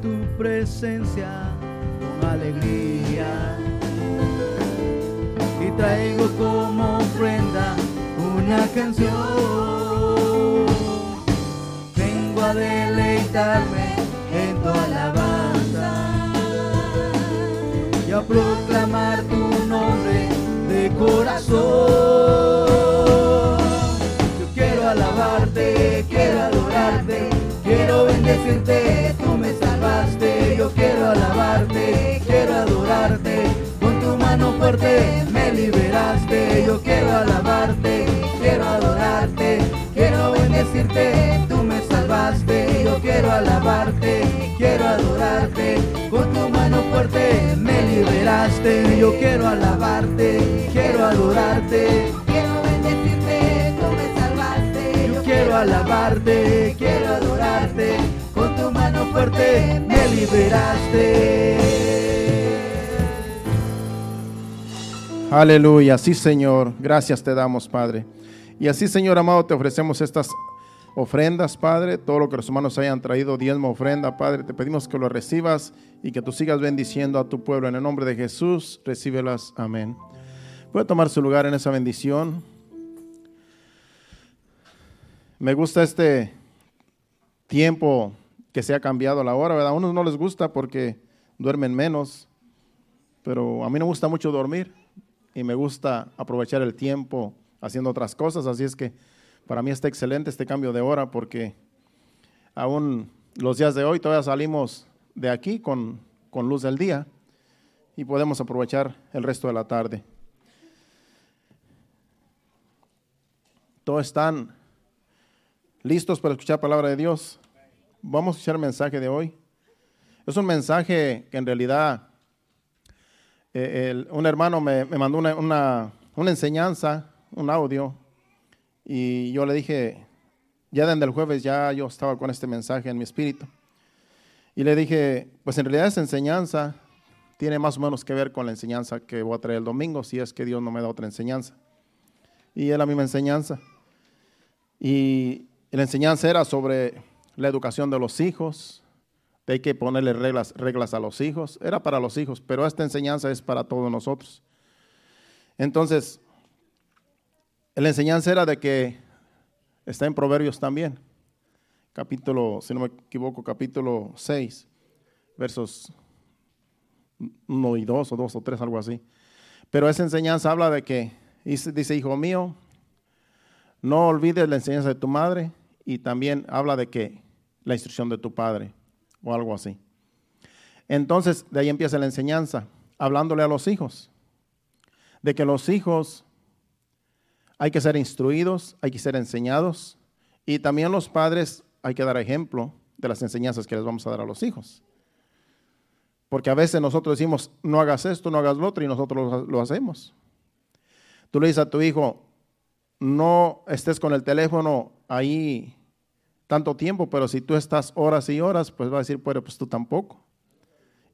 tu presencia con alegría. Y traigo como ofrenda una canción. Vengo a deleitarme en tu alabanza y a proclamar tu nombre de corazón. Yo quiero alabarte, quiero adorarte, quiero bendecirte, tú me salvaste. Yo quiero alabarte, quiero adorarte, con tu mano fuerte me liberaste. Yo quiero alabarte, quiero adorarte, quiero bendecirte, tú me salvaste. Yo quiero alabarte, quiero adorarte, con tu mano fuerte me liberaste. Yo quiero alabarte, quiero adorarte, Quiero bendecirte, tú me salvaste. yo quiero alabarte, quiero adorarte, fuerte me liberaste. Aleluya, sí Señor, gracias te damos Padre. Y así Señor amado te ofrecemos estas ofrendas Padre, todo lo que los hermanos hayan traído, diezmo, ofrenda Padre, te pedimos que lo recibas y que tú sigas bendiciendo a tu pueblo. En el nombre de Jesús, recíbelas, amén. Puede tomar su lugar en esa bendición. Me gusta este tiempo que se ha cambiado la hora, ¿verdad? A unos no les gusta porque duermen menos, pero a mí no me gusta mucho dormir y me gusta aprovechar el tiempo haciendo otras cosas, así es que para mí está excelente este cambio de hora porque aún los días de hoy todavía salimos de aquí con, con luz del día y podemos aprovechar el resto de la tarde. Todos están listos para escuchar palabra de Dios. Vamos a escuchar el mensaje de hoy. Es un mensaje que en realidad eh, un hermano me, me mandó una, una- una enseñanza, un audio, y yo le dije, ya desde el jueves ya yo estaba con este mensaje en mi espíritu. Y le dije, pues en realidad esa enseñanza tiene más o menos que ver con la enseñanza que voy a traer el domingo, si es que Dios no me da otra enseñanza. Y es la misma enseñanza. Y la enseñanza era sobre la educación de los hijos, de hay que ponerle reglas, reglas a los hijos. Era para los hijos, pero esta enseñanza es para todos nosotros. Entonces, la enseñanza era de que está en Proverbios también, capítulo, si no me equivoco, capítulo 6, versos 1 y 2 o 2 o 3, algo así. Pero esa enseñanza habla de que, dice, hijo mío, no olvides la enseñanza de tu madre y también habla de que la instrucción de tu padre o algo así. Entonces, de ahí empieza la enseñanza, hablándole a los hijos, de que los hijos hay que ser instruidos, hay que ser enseñados y también los padres hay que dar ejemplo de las enseñanzas que les vamos a dar a los hijos. Porque a veces nosotros decimos, no hagas esto, no hagas lo otro y nosotros lo, hacemos. Tú le dices a tu hijo, no estés con el teléfono ahí tanto tiempo, pero si tú estás horas y horas, pues va a decir, pues, pues tú tampoco.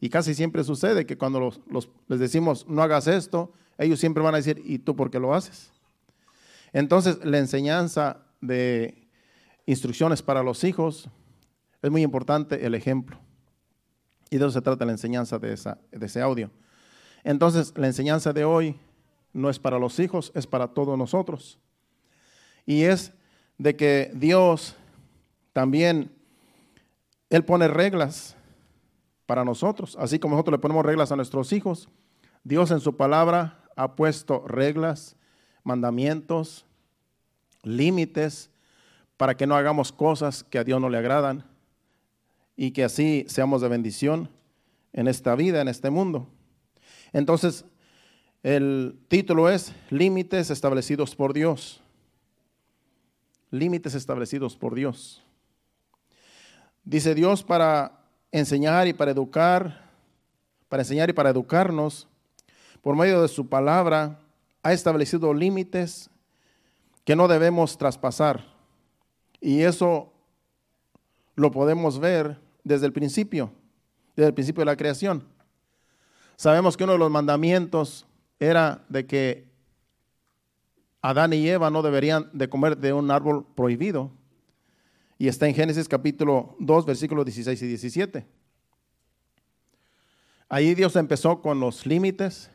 Y casi siempre sucede que cuando los- les decimos, no hagas esto, ellos siempre van a decir, ¿y tú por qué lo haces? Entonces, la enseñanza de instrucciones para los hijos es muy importante el ejemplo. Y de eso se trata la enseñanza de, esa, de ese audio. Entonces, la enseñanza de hoy no es para los hijos, es para todos nosotros. Y es de que Dios también, Él pone reglas para nosotros, así como nosotros le ponemos reglas a nuestros hijos. Dios en su palabra ha puesto reglas, mandamientos, límites para que no hagamos cosas que a Dios no le agradan y que así seamos de bendición en esta vida, en este mundo. Entonces, el título es Límites establecidos por Dios. Límites establecidos por Dios. Dice Dios para enseñar y para educar, para enseñar y para educarnos, por medio de su palabra, ha establecido límites que no debemos traspasar. Y eso lo podemos ver desde el principio, desde el principio de la creación. Sabemos que uno de los mandamientos era de que Adán y Eva no deberían de comer de un árbol prohibido. Y está en Génesis capítulo 2, versículos 16 y 17. Ahí Dios empezó con los límites,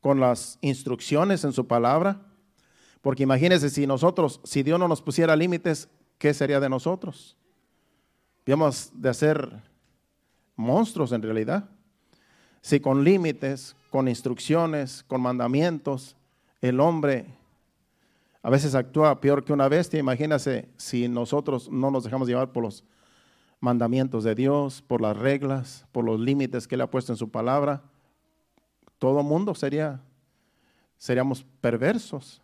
con las instrucciones en su palabra, porque imagínense si nosotros, si Dios no nos pusiera límites, ¿qué sería de nosotros? Debíamos de hacer monstruos en realidad. Si con límites, con instrucciones, con mandamientos, el hombre a veces actúa peor que una bestia, imagínense si nosotros no nos dejamos llevar por los mandamientos de Dios, por las reglas, por los límites que Él ha puesto en su palabra, todo mundo sería, seríamos perversos.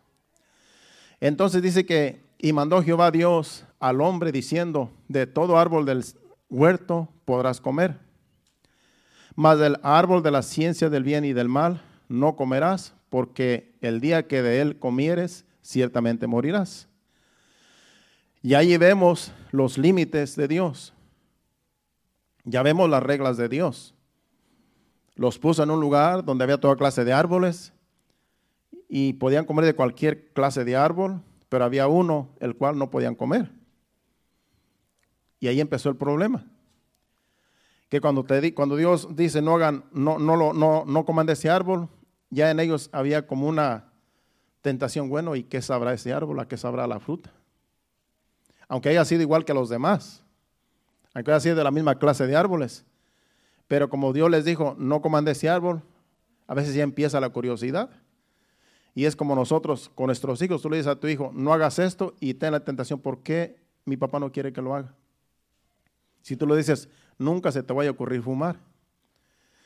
Entonces dice que, y mandó Jehová Dios al hombre diciendo, de todo árbol del huerto podrás comer, mas del árbol de la ciencia del bien y del mal no comerás, porque el día que de él comieres, ciertamente morirás. Y ahí vemos los límites de Dios. Ya vemos las reglas de Dios. Los puso en un lugar donde había toda clase de árboles y podían comer de cualquier clase de árbol, pero había uno el cual no podían comer. Y ahí empezó el problema. Que cuando, te, cuando Dios dice no hagan, no, no, no, no coman de ese árbol, ya en ellos había como una tentación, bueno, ¿y qué sabrá ese árbol? ¿A qué sabrá la fruta? Aunque haya sido igual que los demás aunque haya sido de la misma clase de árboles. Pero como Dios les dijo, no coman de ese árbol, a veces ya empieza la curiosidad. Y es como nosotros con nuestros hijos, tú le dices a tu hijo, no hagas esto y ten la tentación, ¿por qué mi papá no quiere que lo haga? Si tú le dices, nunca se te vaya a ocurrir fumar.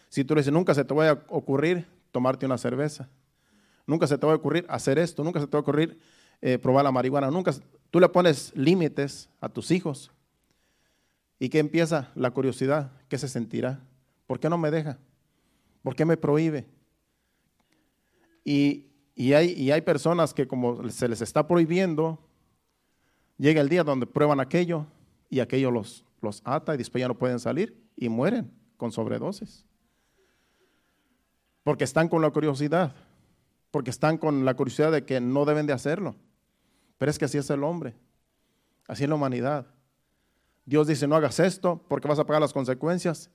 Si tú le dices, nunca se te vaya a ocurrir tomarte una cerveza. Nunca se te va a ocurrir hacer esto, nunca se te va a ocurrir eh, probar la marihuana. Nunca, tú le pones límites a tus hijos ¿Y qué empieza? La curiosidad. ¿Qué se sentirá? ¿Por qué no me deja? ¿Por qué me prohíbe? Y, hay, hay personas que como se les está prohibiendo, llega el día donde prueban aquello y aquello los, los ata y después ya no pueden salir y mueren con sobredosis. Porque están con la curiosidad, porque están con la curiosidad de que no deben de hacerlo. Pero es que así es el hombre, así es la humanidad. Dios dice, no hagas esto porque vas a pagar las consecuencias.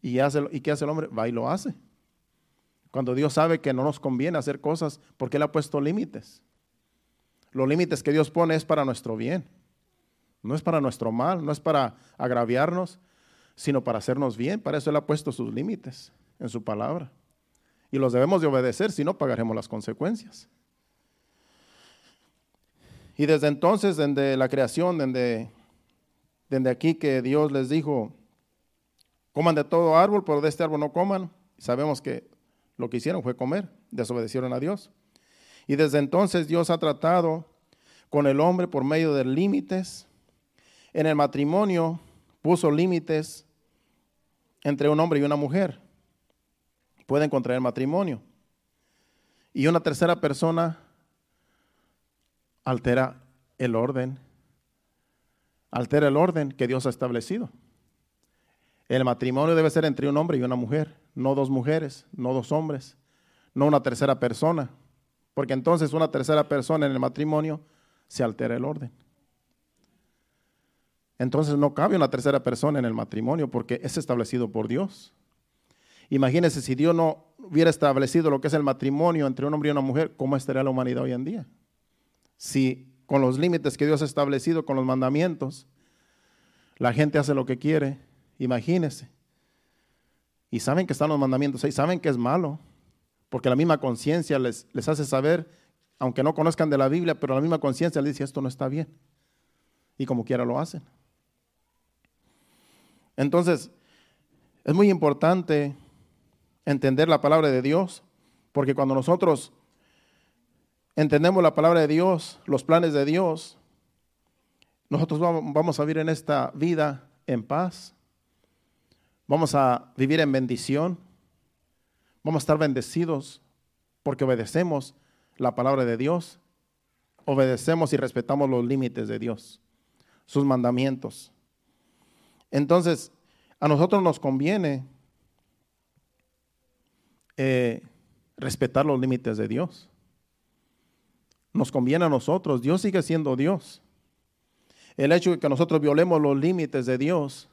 ¿Y, hace, ¿Y qué hace el hombre? Va y lo hace. Cuando Dios sabe que no nos conviene hacer cosas porque Él ha puesto límites. Los límites que Dios pone es para nuestro bien. No es para nuestro mal, no es para agraviarnos, sino para hacernos bien. Para eso Él ha puesto sus límites en su palabra. Y los debemos de obedecer, si no pagaremos las consecuencias. Y desde entonces, desde la creación, desde desde aquí que Dios les dijo, coman de todo árbol, pero de este árbol no coman. Sabemos que lo que hicieron fue comer, desobedecieron a Dios. Y desde entonces Dios ha tratado con el hombre por medio de límites. En el matrimonio puso límites entre un hombre y una mujer. Pueden contraer matrimonio. Y una tercera persona altera el orden altera el orden que Dios ha establecido. El matrimonio debe ser entre un hombre y una mujer, no dos mujeres, no dos hombres, no una tercera persona, porque entonces una tercera persona en el matrimonio se altera el orden. Entonces no cabe una tercera persona en el matrimonio porque es establecido por Dios. Imagínense si Dios no hubiera establecido lo que es el matrimonio entre un hombre y una mujer, ¿cómo estaría la humanidad hoy en día? Si con los límites que Dios ha establecido, con los mandamientos. La gente hace lo que quiere, imagínese. Y saben que están los mandamientos ahí, saben que es malo, porque la misma conciencia les, les hace saber, aunque no conozcan de la Biblia, pero la misma conciencia les dice, esto no está bien. Y como quiera lo hacen. Entonces, es muy importante entender la palabra de Dios, porque cuando nosotros entendemos la palabra de Dios, los planes de Dios, nosotros vamos a vivir en esta vida en paz, vamos a vivir en bendición, vamos a estar bendecidos porque obedecemos la palabra de Dios, obedecemos y respetamos los límites de Dios, sus mandamientos. Entonces, a nosotros nos conviene eh, respetar los límites de Dios nos conviene a nosotros. Dios sigue siendo Dios. El hecho de que nosotros violemos los límites de Dios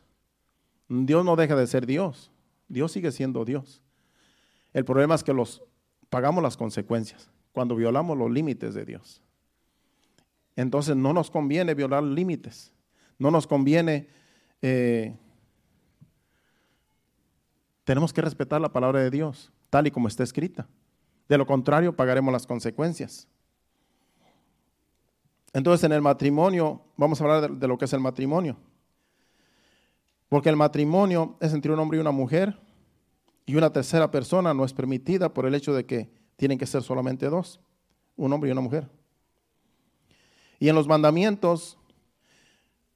Dios no deja de ser Dios. Dios sigue siendo Dios. El problema es que los pagamos las consecuencias cuando violamos los límites de Dios. Entonces no nos conviene violar límites. No nos conviene... Eh, tenemos que respetar la palabra de Dios, tal y como está escrita. De lo contrario, pagaremos las consecuencias. Entonces, en el matrimonio, vamos a hablar de, lo que es el matrimonio. Porque el matrimonio es entre un hombre y una mujer, y una tercera persona no es permitida por el hecho de que tienen que ser solamente dos, un hombre y una mujer. Y en los mandamientos,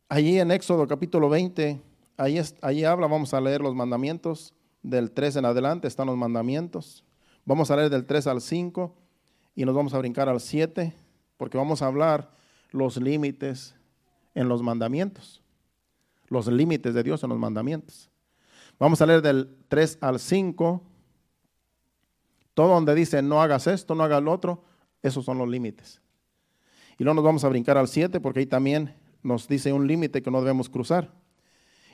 allí en Éxodo capítulo 20, ahí, ahí habla, vamos a leer los mandamientos, del 3 en adelante están los mandamientos. Vamos a leer del 3 al 5 y nos vamos a brincar al 7, porque vamos a hablar los límites en los mandamientos, los límites de Dios en los mandamientos. Vamos a leer del 3 al 5, todo donde dice no hagas esto, no hagas lo otro, esos son los límites. Y luego nos vamos a brincar al 7 porque ahí también nos dice un límite que no debemos cruzar.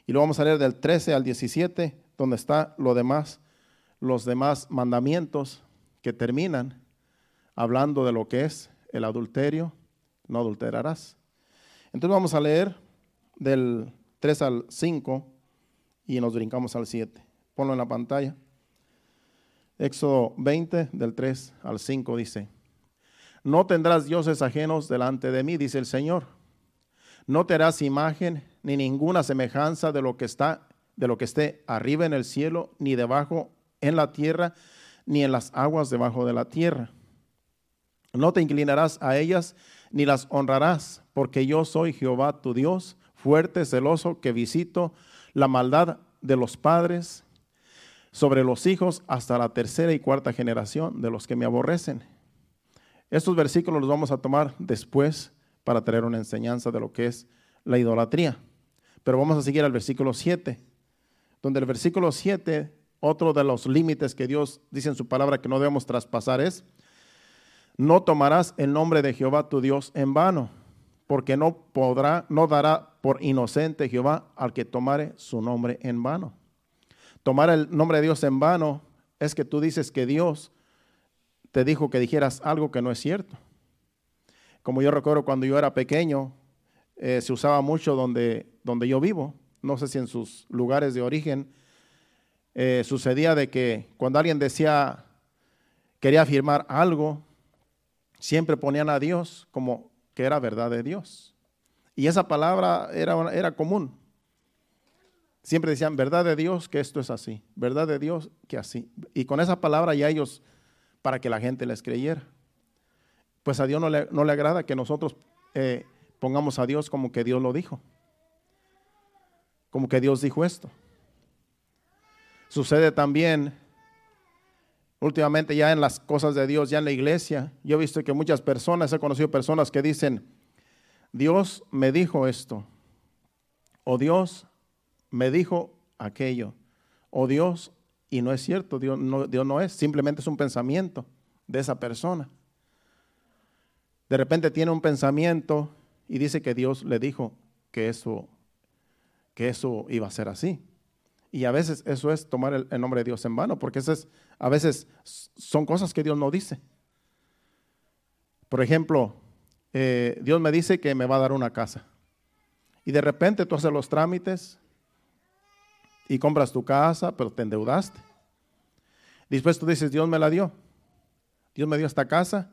Y luego vamos a leer del 13 al 17, donde está lo demás, los demás mandamientos que terminan hablando de lo que es el adulterio, no adulterarás. Entonces vamos a leer del 3 al 5 y nos brincamos al 7. Ponlo en la pantalla. Éxodo 20, del 3 al 5 dice, no tendrás dioses ajenos delante de mí, dice el Señor. No te harás imagen ni ninguna semejanza de lo que está de lo que esté arriba en el cielo, ni debajo en la tierra, ni en las aguas debajo de la tierra. No te inclinarás a ellas, ni las honrarás, porque yo soy Jehová tu Dios, fuerte, celoso, que visito la maldad de los padres sobre los hijos hasta la tercera y cuarta generación de los que me aborrecen. Estos versículos los vamos a tomar después para tener una enseñanza de lo que es la idolatría. Pero vamos a seguir al versículo 7, donde el versículo 7, otro de los límites que Dios dice en su palabra que no debemos traspasar es, no tomarás el nombre de Jehová tu Dios en vano, porque no podrá, no dará por inocente Jehová al que tomare su nombre en vano. Tomar el nombre de Dios en vano es que tú dices que Dios te dijo que dijeras algo que no es cierto. Como yo recuerdo cuando yo era pequeño, eh, se usaba mucho donde, donde yo vivo, no sé si en sus lugares de origen, eh, sucedía de que cuando alguien decía, quería afirmar algo, siempre ponían a Dios como que era verdad de Dios. Y esa palabra era, era común. Siempre decían, verdad de Dios que esto es así, verdad de Dios que así. Y con esa palabra ya ellos, para que la gente les creyera. Pues a Dios no le, no le agrada que nosotros eh, pongamos a Dios como que Dios lo dijo. Como que Dios dijo esto. Sucede también últimamente ya en las cosas de Dios, ya en la iglesia, yo he visto que muchas personas, he conocido personas que dicen, Dios me dijo esto, o Dios me dijo aquello, o Dios, y no es cierto, Dios no, Dios no es, simplemente es un pensamiento de esa persona. De repente tiene un pensamiento y dice que Dios le dijo que eso, que eso iba a ser así. Y a veces eso es tomar el, nombre de Dios en vano, porque eso es, a veces son cosas que Dios no dice. Por ejemplo, eh, Dios me dice que me va a dar una casa. Y de repente tú haces los trámites y compras tu casa, pero te endeudaste. Después tú dices, Dios me la dio. Dios me dio esta casa.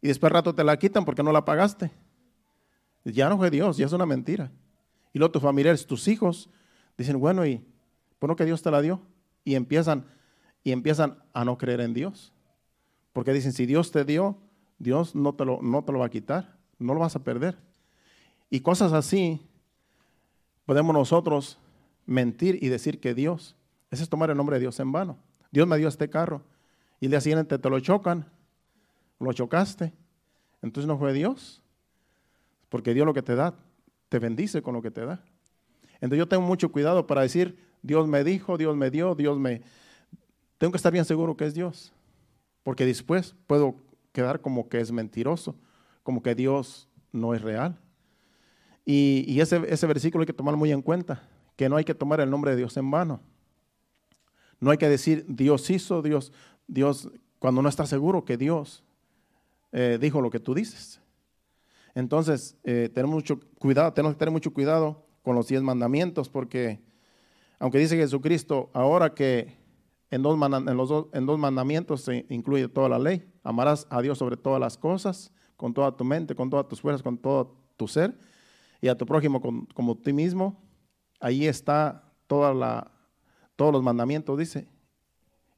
Y después rato te la quitan porque no la pagaste. Ya no fue Dios, ya es una mentira. Y luego tus familiares, tus hijos, dicen, bueno, y bueno que Dios te la dio. Y empiezan, y empiezan a no creer en Dios. Porque dicen, si Dios te dio, Dios no te lo, no te lo va a quitar, no lo vas a perder. Y cosas así, podemos nosotros mentir y decir que Dios, ese es tomar el nombre de Dios en vano. Dios me dio este carro y el día siguiente te lo chocan, lo chocaste, entonces no fue Dios, porque Dios lo que te da, te bendice con lo que te da. Entonces yo tengo mucho cuidado para decir, Dios me dijo, Dios me dio, Dios me... Tengo que estar bien seguro que es Dios, porque después puedo quedar como que es mentiroso, como que Dios no es real. Y, ese, ese versículo hay que tomarlo muy en cuenta que no hay que tomar el nombre de Dios en vano. No hay que decir Dios hizo, Dios, Dios, cuando no está seguro que Dios eh, dijo lo que tú dices. Entonces, eh, tenemos mucho cuidado, tenemos que tener mucho cuidado con los diez mandamientos, porque aunque dice Jesucristo, ahora que en dos, los en dos mandamientos se incluye toda la ley, amarás a Dios sobre todas las cosas, con toda tu mente, con todas tus fuerzas, con todo tu ser, y a tu prójimo como, ti mismo, ahí está toda la, todos los mandamientos, dice,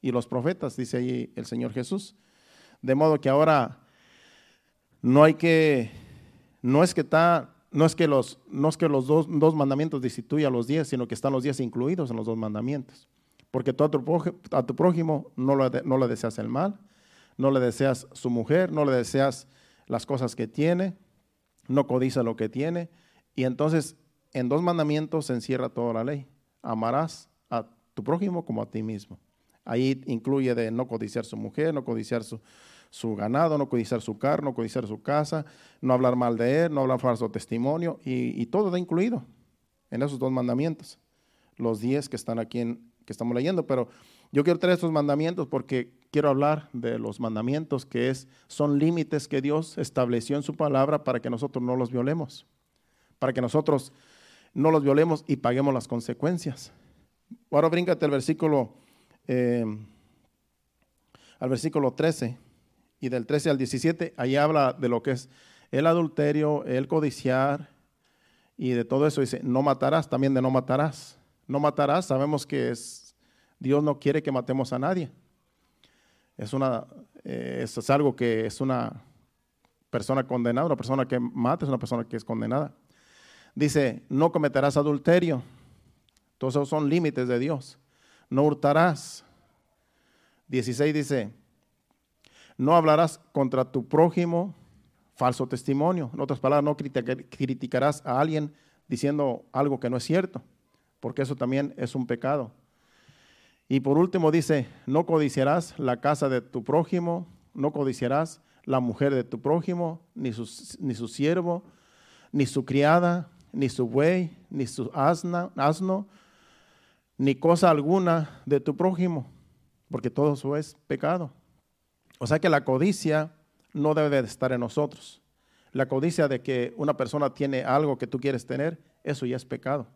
y los profetas, dice ahí el Señor Jesús. De modo que ahora no hay que, no es que está, no es que los, no es que los dos, dos mandamientos destituyan los diez, sino que están los diez incluidos en los dos mandamientos. Porque tú a tu, prójimo no, no le deseas el mal, no le deseas su mujer, no le deseas las cosas que tiene, no codiza lo que tiene. Y entonces en dos mandamientos se encierra toda la ley. Amarás a tu prójimo como a ti mismo. Ahí incluye de no codiciar su mujer, no codiciar su, su ganado, no codiciar su carro, no codiciar su casa, no hablar mal de él, no hablar falso testimonio, y, y todo está incluido en esos dos mandamientos, los diez que están aquí en, que estamos leyendo, pero yo quiero traer estos mandamientos porque quiero hablar de los mandamientos que es, son límites que Dios estableció en su palabra para que nosotros no los violemos, para que nosotros no los violemos y paguemos las consecuencias. Ahora bríncate al versículo, eh, al versículo 13 y del 13 al 17, ahí habla de lo que es el adulterio, el codiciar y de todo eso. Dice, no matarás, también de no matarás. No matarás, sabemos que es, Dios no quiere que matemos a nadie. Es, una, eh, es algo que es una persona condenada, una persona que mata es una persona que es condenada. Dice, no cometerás adulterio. Todos esos son límites de Dios. No hurtarás. 16 dice, no hablarás contra tu prójimo falso testimonio. En otras palabras, no criticarás a alguien diciendo algo que no es cierto porque eso también es un pecado. Y por último dice, no codiciarás la casa de tu prójimo, no codiciarás la mujer de tu prójimo, ni su, ni su siervo, ni su criada, ni su buey, ni su asno, ni cosa alguna de tu prójimo, porque todo eso es pecado. O sea que la codicia no debe de estar en nosotros. La codicia de que una persona tiene algo que tú quieres tener, eso ya es pecado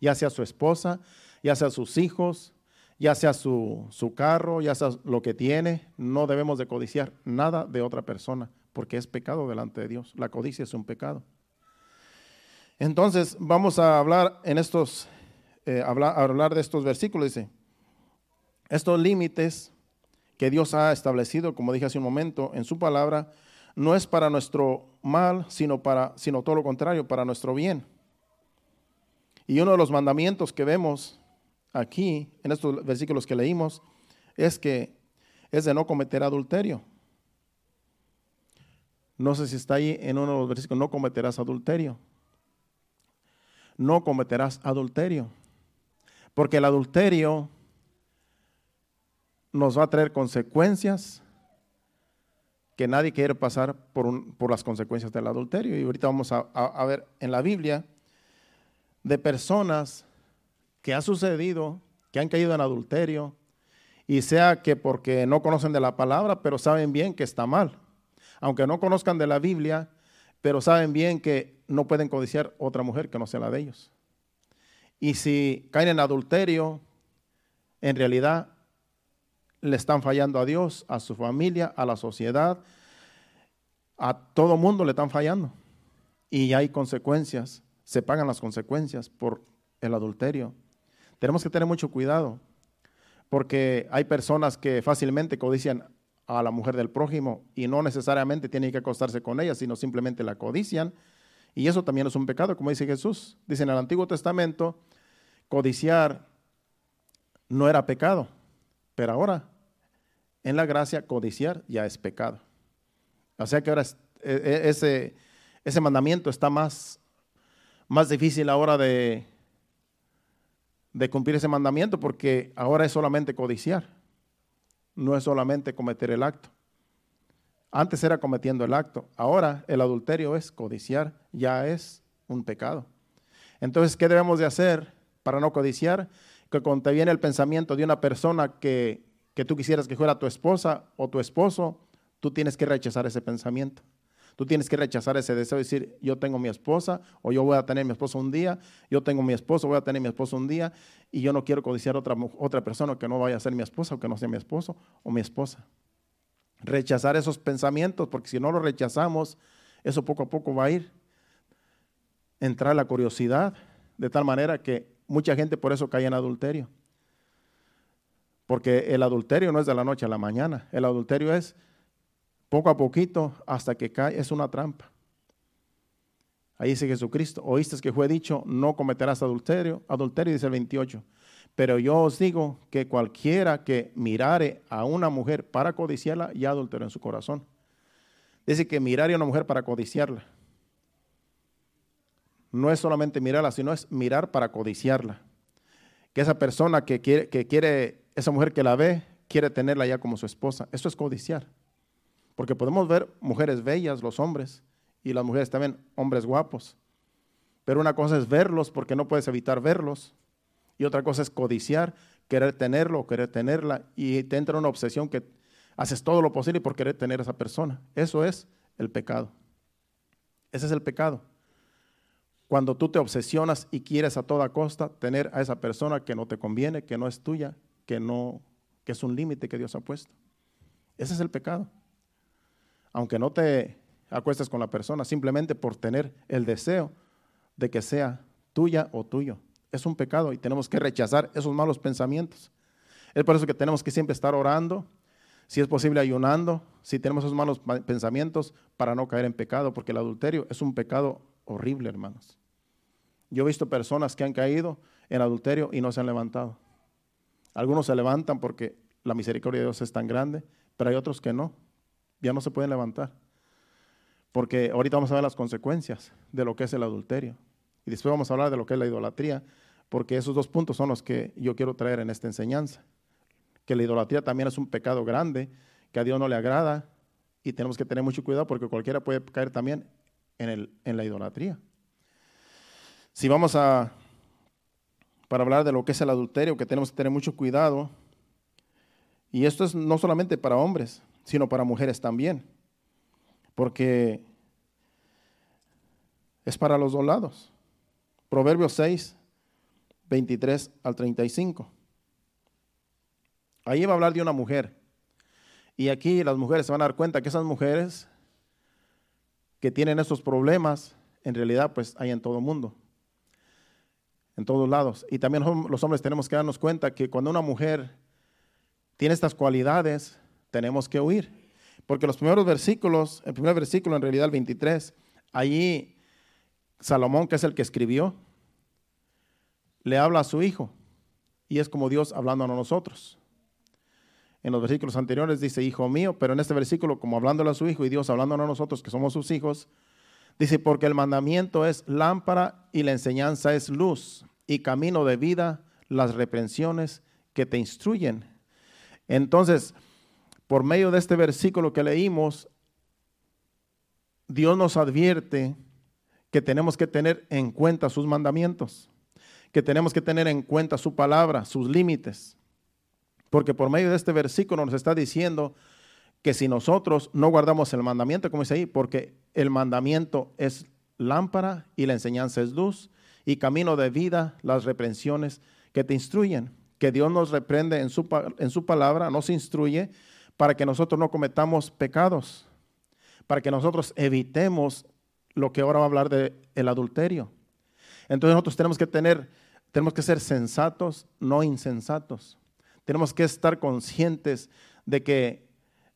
ya sea su esposa, ya sea sus hijos, ya sea su, carro, ya sea lo que tiene, no debemos de codiciar nada de otra persona, porque es pecado delante de Dios. La codicia es un pecado. Entonces, vamos a hablar en estos, eh, hablar, hablar de estos versículos, dice, estos límites que Dios ha establecido, como dije hace un momento, en su palabra, no es para nuestro mal, sino para, sino todo lo contrario, para nuestro bien. Y uno de los mandamientos que vemos aquí, en estos versículos que leímos, es que es de no cometer adulterio. No sé si está ahí en uno de los versículos, no cometerás adulterio. No cometerás adulterio. Porque el adulterio nos va a traer consecuencias que nadie quiere pasar por, por las consecuencias del adulterio. Y ahorita vamos a ver en la Biblia de personas que ha sucedido, que han caído en adulterio, y sea que porque no conocen de la palabra, pero saben bien que está mal. Aunque no conozcan de la Biblia, pero saben bien que no pueden codiciar otra mujer que no sea la de ellos. Y si caen en adulterio, en realidad le están fallando a Dios, a su familia, a la sociedad, a todo mundo le están fallando. Y hay consecuencias se pagan las consecuencias por el adulterio. Tenemos que tener mucho cuidado, porque hay personas que fácilmente codician a la mujer del prójimo y no necesariamente tienen que acostarse con ella, sino simplemente la codician. Y eso también es un pecado, como dice Jesús. Dice en el Antiguo Testamento, codiciar no era pecado, pero ahora en la gracia codiciar ya es pecado. O sea que ahora e, e, ese, ese mandamiento está más más difícil ahora de, de cumplir ese mandamiento porque ahora es solamente codiciar, no es solamente cometer el acto. Antes era cometiendo el acto, ahora el adulterio es codiciar, ya es un pecado. Entonces, ¿qué debemos de hacer para no codiciar, que cuando te viene el pensamiento de una persona que, que tú quisieras que fuera tu esposa o tu esposo, tú tienes que rechazar ese pensamiento. Tú tienes que rechazar ese deseo de decir, yo tengo mi esposa o yo voy a tener mi esposo un día, yo tengo mi esposo, voy a tener mi esposo un día y yo no quiero codiciar otra, otra persona que no vaya a ser mi esposa o que no sea mi esposo o mi esposa. Rechazar esos pensamientos, porque si no lo rechazamos, eso poco a poco va a ir. Entrar la curiosidad, de tal manera que mucha gente por eso cae en adulterio. Porque el adulterio no es de la noche a la mañana, el adulterio es poco a poquito hasta que cae, es una trampa. Ahí dice Jesucristo, oíste que fue dicho, no cometerás adulterio, adulterio dice el 28. Pero yo os digo que cualquiera que mirare a una mujer para codiciarla, ya adulteró en su corazón. Dice que mirare a una mujer para codiciarla. No es solamente mirarla, sino es mirar para codiciarla. Que esa persona que quiere, que quiere, esa mujer que la ve, quiere tenerla ya como su esposa. Eso es codiciar. Porque podemos ver mujeres bellas, los hombres, y las mujeres también, hombres guapos. Pero una cosa es verlos porque no puedes evitar verlos. Y otra cosa es codiciar, querer tenerlo, querer tenerla. Y te entra una obsesión que haces todo lo posible por querer tener a esa persona. Eso es el pecado. Ese es el pecado. Cuando tú te obsesionas y quieres a toda costa tener a esa persona que no te conviene, que no es tuya, que no que es un límite que Dios ha puesto. Ese es el pecado aunque no te acuestes con la persona, simplemente por tener el deseo de que sea tuya o tuyo. Es un pecado y tenemos que rechazar esos malos pensamientos. Es por eso que tenemos que siempre estar orando, si es posible ayunando, si tenemos esos malos pensamientos para no caer en pecado, porque el adulterio es un pecado horrible, hermanos. Yo he visto personas que han caído en adulterio y no se han levantado. Algunos se levantan porque la misericordia de Dios es tan grande, pero hay otros que no ya no se pueden levantar. Porque ahorita vamos a ver las consecuencias de lo que es el adulterio. Y después vamos a hablar de lo que es la idolatría, porque esos dos puntos son los que yo quiero traer en esta enseñanza. Que la idolatría también es un pecado grande, que a Dios no le agrada, y tenemos que tener mucho cuidado porque cualquiera puede caer también en, el, en la idolatría. Si vamos a, para hablar de lo que es el adulterio, que tenemos que tener mucho cuidado, y esto es no solamente para hombres, sino para mujeres también, porque es para los dos lados. Proverbios 6, 23 al 35. Ahí va a hablar de una mujer. Y aquí las mujeres se van a dar cuenta que esas mujeres que tienen esos problemas, en realidad pues hay en todo el mundo, en todos lados. Y también los hombres tenemos que darnos cuenta que cuando una mujer tiene estas cualidades, tenemos que huir. Porque los primeros versículos, el primer versículo en realidad el 23, allí Salomón, que es el que escribió, le habla a su hijo y es como Dios hablando a nosotros. En los versículos anteriores dice, hijo mío, pero en este versículo, como hablándole a su hijo y Dios hablando a nosotros, que somos sus hijos, dice, porque el mandamiento es lámpara y la enseñanza es luz y camino de vida las reprensiones que te instruyen. Entonces, por medio de este versículo que leímos, Dios nos advierte que tenemos que tener en cuenta sus mandamientos, que tenemos que tener en cuenta su palabra, sus límites. Porque por medio de este versículo nos está diciendo que si nosotros no guardamos el mandamiento, como dice ahí, porque el mandamiento es lámpara y la enseñanza es luz y camino de vida, las reprensiones que te instruyen, que Dios nos reprende en su, en su palabra, nos instruye para que nosotros no cometamos pecados, para que nosotros evitemos lo que ahora va a hablar del el adulterio. Entonces nosotros tenemos que tener, tenemos que ser sensatos, no insensatos. Tenemos que estar conscientes de que,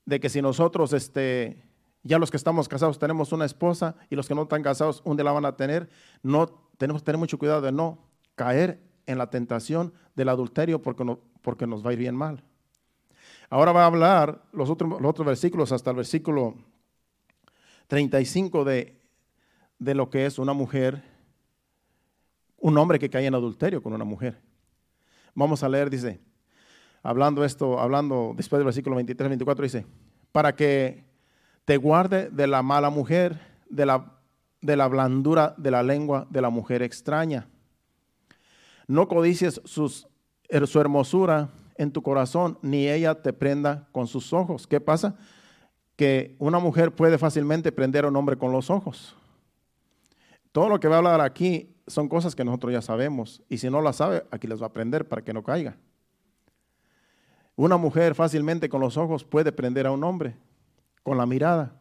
de que si nosotros, este, ya los que estamos casados tenemos una esposa y los que no están casados un día la van a tener, no, tenemos que tener mucho cuidado de no caer en la tentación del adulterio porque, no, porque nos va a ir bien mal. Ahora va a hablar los otros, los otros versículos hasta el versículo 35 de, de lo que es una mujer, un hombre que cae en adulterio con una mujer. Vamos a leer, dice, hablando esto, hablando después del versículo 23, 24, dice, para que te guarde de la mala mujer, de la, de la blandura de la lengua de la mujer extraña. No codicies sus, su hermosura en tu corazón, ni ella te prenda con sus ojos. ¿Qué pasa? Que una mujer puede fácilmente prender a un hombre con los ojos. Todo lo que va a hablar aquí son cosas que nosotros ya sabemos. Y si no la sabe, aquí les va a aprender para que no caiga. Una mujer fácilmente con los ojos puede prender a un hombre, con la mirada.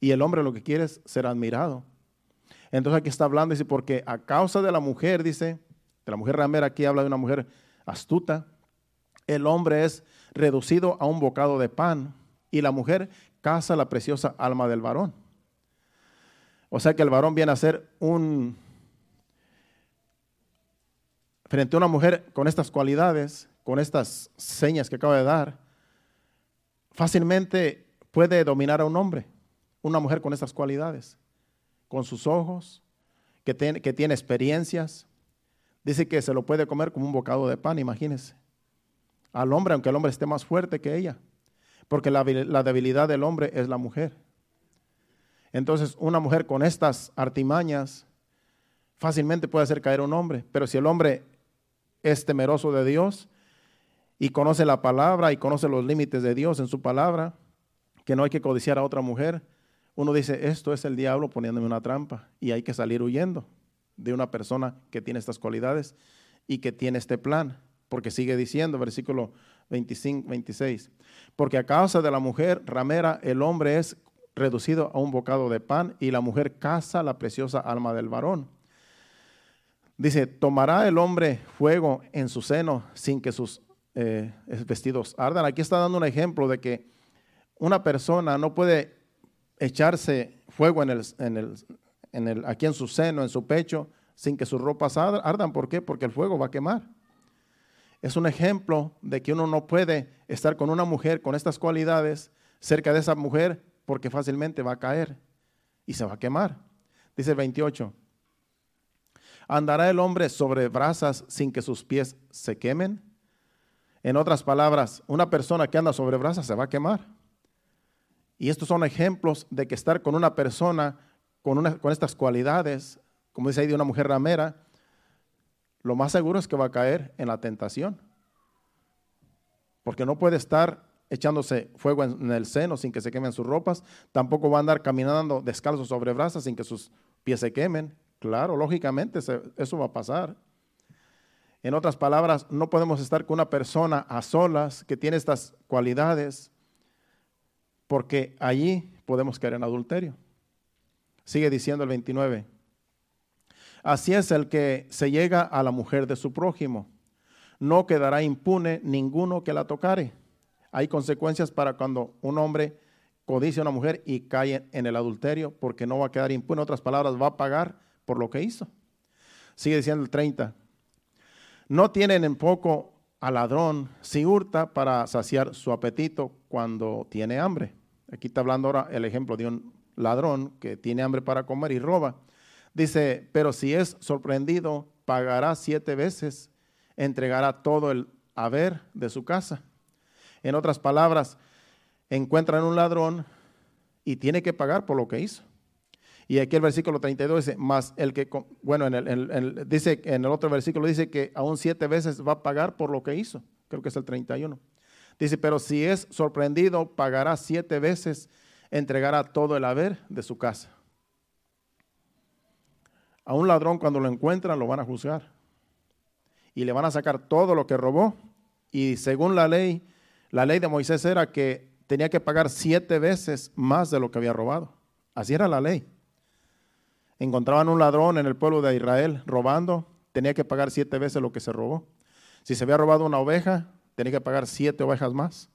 Y el hombre lo que quiere es ser admirado. Entonces aquí está hablando, dice, porque a causa de la mujer, dice, de la mujer ramera, aquí habla de una mujer astuta, el hombre es reducido a un bocado de pan y la mujer caza la preciosa alma del varón. O sea que el varón viene a ser un, frente a una mujer con estas cualidades, con estas señas que acaba de dar, fácilmente puede dominar a un hombre, una mujer con estas cualidades, con sus ojos, que tiene, que tiene experiencias. Dice que se lo puede comer como un bocado de pan, imagínense. Al hombre, aunque el hombre esté más fuerte que ella, porque la, la debilidad del hombre es la mujer. Entonces, una mujer con estas artimañas fácilmente puede hacer caer a un hombre, pero si el hombre es temeroso de Dios y conoce la palabra y conoce los límites de Dios en su palabra, que no hay que codiciar a otra mujer, uno dice, esto es el diablo poniéndome una trampa y hay que salir huyendo de una persona que tiene estas cualidades y que tiene este plan, porque sigue diciendo, versículo 25, 26, porque a causa de la mujer ramera el hombre es reducido a un bocado de pan y la mujer caza la preciosa alma del varón. Dice, ¿tomará el hombre fuego en su seno sin que sus eh, vestidos ardan? Aquí está dando un ejemplo de que una persona no puede echarse fuego en el, en el, aquí en su seno, en su pecho, sin que sus ropas ardan. ¿Por qué? Porque el fuego va a quemar. Es un ejemplo de que uno no puede estar con una mujer con estas cualidades cerca de esa mujer porque fácilmente va a caer y se va a quemar. Dice el 28. ¿Andará el hombre sobre brasas sin que sus pies se quemen? En otras palabras, una persona que anda sobre brasas se va a quemar. Y estos son ejemplos de que estar con una persona con, con estas cualidades, como dice ahí de una mujer ramera, lo más seguro es que va a caer en la tentación. Porque no puede estar echándose fuego en, el seno sin que se quemen sus ropas, tampoco va a andar caminando descalzo sobre brasas sin que sus pies se quemen. Claro, lógicamente eso va a pasar. En otras palabras, no podemos estar con una persona a solas que tiene estas cualidades, porque allí podemos caer en adulterio. Sigue diciendo el 29. Así es el que se llega a la mujer de su prójimo. No quedará impune ninguno que la tocare. Hay consecuencias para cuando un hombre codicia a una mujer y cae en el adulterio, porque no va a quedar impune. En otras palabras, va a pagar por lo que hizo. Sigue diciendo el 30. No tienen en poco al ladrón si hurta para saciar su apetito cuando tiene hambre. Aquí está hablando ahora el ejemplo de un ladrón que tiene hambre para comer y roba. Dice, pero si es sorprendido, pagará siete veces, entregará todo el haber de su casa. En otras palabras, encuentran un ladrón y tiene que pagar por lo que hizo. Y aquí el versículo 32 dice, más el que, bueno, en el, dice, en el otro versículo dice que aún siete veces va a pagar por lo que hizo. Creo que es el 31. Dice, pero si es sorprendido, pagará siete veces, entregará todo el haber de su casa. A un ladrón cuando lo encuentran lo van a juzgar y le van a sacar todo lo que robó. Y según la ley, la ley de Moisés era que tenía que pagar siete veces más de lo que había robado. Así era la ley encontraban un ladrón en el pueblo de Israel robando, tenía que pagar siete veces lo que se robó. Si se había robado una oveja, tenía que pagar siete ovejas más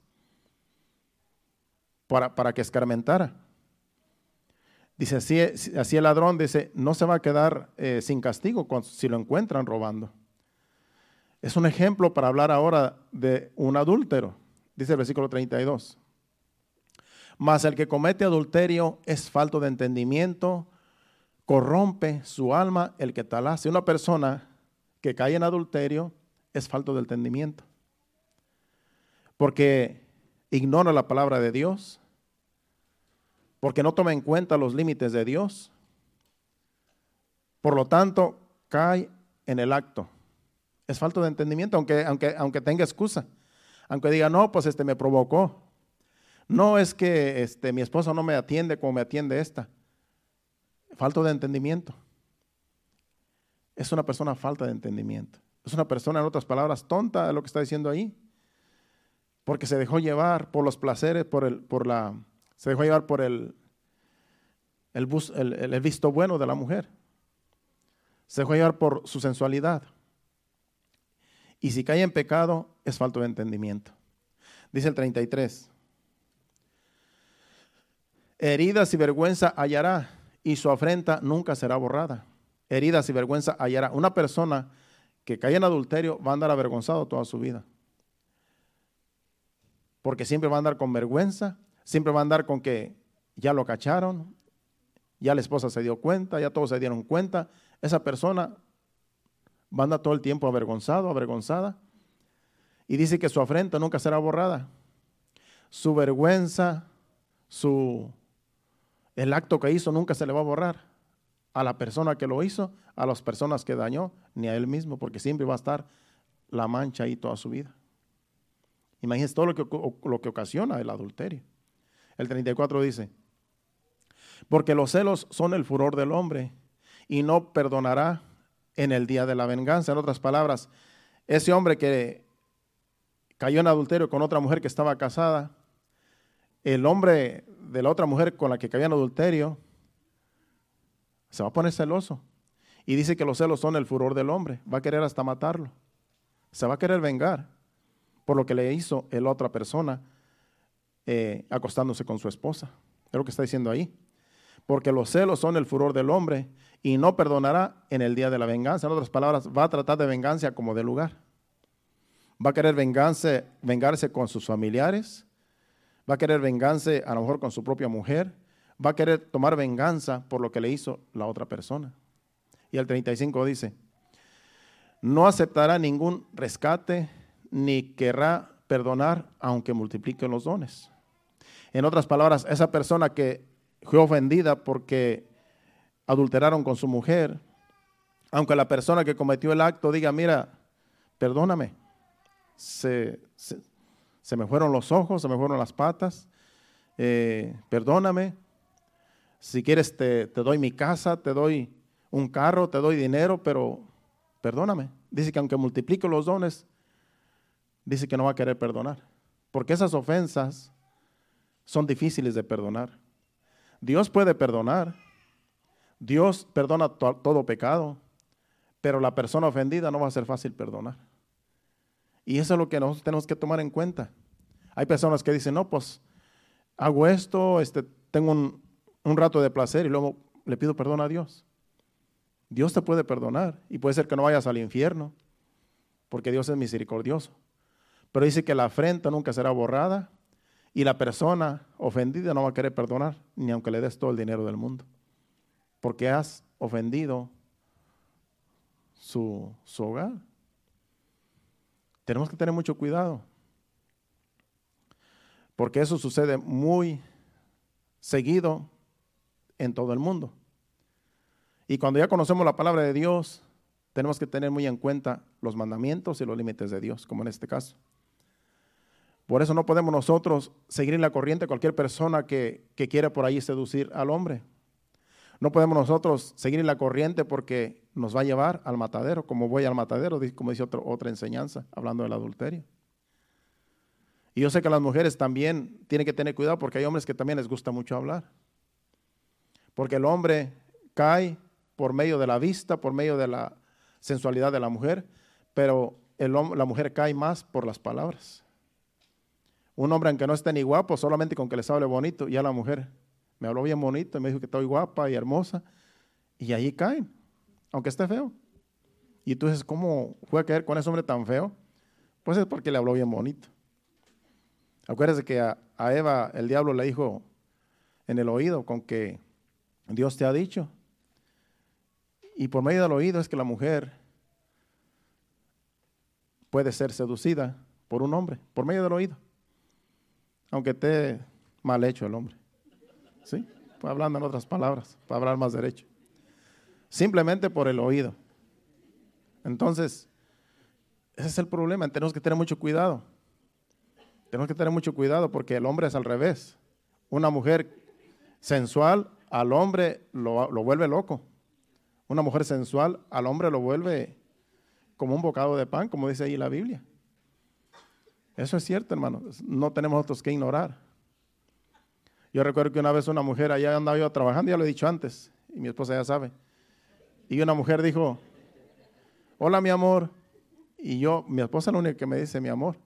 para, para que escarmentara. Dice, así, así, el ladrón dice, no se va a quedar eh, sin castigo si lo encuentran robando. Es un ejemplo para hablar ahora de un adúltero. Dice el versículo 32. Mas el que comete adulterio es falto de entendimiento, corrompe su alma el que tal hace. Una persona que cae en adulterio es falto de entendimiento. Porque ignora la palabra de Dios, porque no toma en cuenta los límites de Dios. Por lo tanto, cae en el acto Es falta de entendimiento, aunque, aunque, aunque tenga excusa. Aunque diga, no, pues este me provocó. No es que este, mi esposo no me atiende como me atiende esta. Falta de entendimiento. Es una persona falta de entendimiento. Es una persona, en otras palabras, tonta de lo que está diciendo ahí. Porque se dejó llevar por los placeres, por el, por la, se dejó llevar por el, el, el visto bueno de la mujer. Se dejó llevar por su sensualidad. Y si cae en pecado, es falta de entendimiento. Dice el 33. Heridas y vergüenza hallará, y su afrenta nunca será borrada. Heridas y vergüenza hallará. Una persona que cae en adulterio va a andar avergonzado toda su vida. Porque siempre va a andar con vergüenza, siempre va a andar con que ya lo cacharon, ya la esposa se dio cuenta, ya todos se dieron cuenta. Esa persona va a andar todo el tiempo avergonzado, avergonzada. Y dice que su afrenta nunca será borrada. Su vergüenza, su el acto que hizo nunca se le va a borrar a la persona que lo hizo, a las personas que dañó, ni a él mismo, porque siempre va a estar la mancha ahí toda su vida. Imagínense todo lo que, lo que ocasiona el adulterio. El 34 dice, porque los celos son el furor del hombre y no perdonará en el día de la venganza. En otras palabras, ese hombre que cayó en adulterio con otra mujer que estaba casada, el hombre de la otra mujer con la que cayó en adulterio se va a poner celoso. Y dice que los celos son el furor del hombre. Va a querer hasta matarlo. Se va a querer vengar por lo que le hizo la otra persona eh, acostándose con su esposa. Es lo que está diciendo ahí. Porque los celos son el furor del hombre y no perdonará en el día de la venganza. En otras palabras, va a tratar de venganza como de lugar. Va a querer vengarse, vengarse con sus familiares, va a querer venganza a lo mejor con su propia mujer, va a querer tomar venganza por lo que le hizo la otra persona. Y el 35 dice, no aceptará ningún rescate ni querrá perdonar aunque multiplique los dones. En otras palabras, esa persona que fue ofendida porque adulteraron con su mujer, aunque la persona que cometió el acto diga, mira, perdóname, se, me fueron los ojos, se me fueron las patas, eh, perdóname. Si quieres te, te doy mi casa, te doy un carro, te doy dinero, pero perdóname. Dice que aunque multiplique los dones, dice que no va a querer perdonar. Porque esas ofensas son difíciles de perdonar. Dios puede perdonar. Dios perdona todo pecado, pero la persona ofendida no va a ser fácil perdonar. Y eso es lo que nosotros tenemos que tomar en cuenta. Hay personas que dicen, no, pues hago esto, este, tengo un, un rato de placer y luego le pido perdón a Dios. Dios te puede perdonar y puede ser que no vayas al infierno, porque Dios es misericordioso. Pero dice que la afrenta nunca será borrada y la persona ofendida no va a querer perdonar, ni aunque le des todo el dinero del mundo, porque has ofendido su, su hogar. Tenemos que tener mucho cuidado. Porque eso sucede muy seguido en todo el mundo. Y cuando ya conocemos la palabra de Dios, tenemos que tener muy en cuenta los mandamientos y los límites de Dios, como en este caso. Por eso no podemos nosotros seguir en la corriente cualquier persona que, que quiera por ahí seducir al hombre. No podemos nosotros seguir en la corriente porque nos va a llevar al matadero, como voy al matadero, como dice otra enseñanza, hablando del adulterio. Y yo sé que las mujeres también tienen que tener cuidado porque hay hombres que también les gusta mucho hablar. Porque el hombre cae por medio de la vista, por medio de la sensualidad de la mujer, pero el, la mujer cae más por las palabras. Un hombre, aunque no esté ni guapo, solamente con que les hable bonito, ya la mujer me habló bien bonito y me dijo que estoy guapa y hermosa, y ahí caen aunque esté feo. Y tú dices, ¿cómo fue a caer con ese hombre tan feo? Pues es porque le habló bien bonito. Acuérdese que a, Eva el diablo le dijo en el oído con que Dios te ha dicho. Y por medio del oído es que la mujer puede ser seducida por un hombre, por medio del oído. Aunque esté mal hecho el hombre. ¿Sí? Hablando en otras palabras, para hablar más derecho simplemente por el oído. Entonces, Ese es el problema, tenemos que tener mucho cuidado. Tenemos que tener mucho cuidado porque el hombre es al revés. Una mujer sensual al hombre lo, lo vuelve loco. Una mujer sensual al hombre lo vuelve como un bocado de pan, como dice ahí la Biblia. Eso es cierto, hermano. No tenemos otros que ignorar. Yo recuerdo que una vez una mujer, allá andaba yo trabajando, ya lo he dicho antes, y mi esposa ya sabe. Y una mujer dijo, hola mi amor. Y yo, mi esposa es la única que me dice mi amor.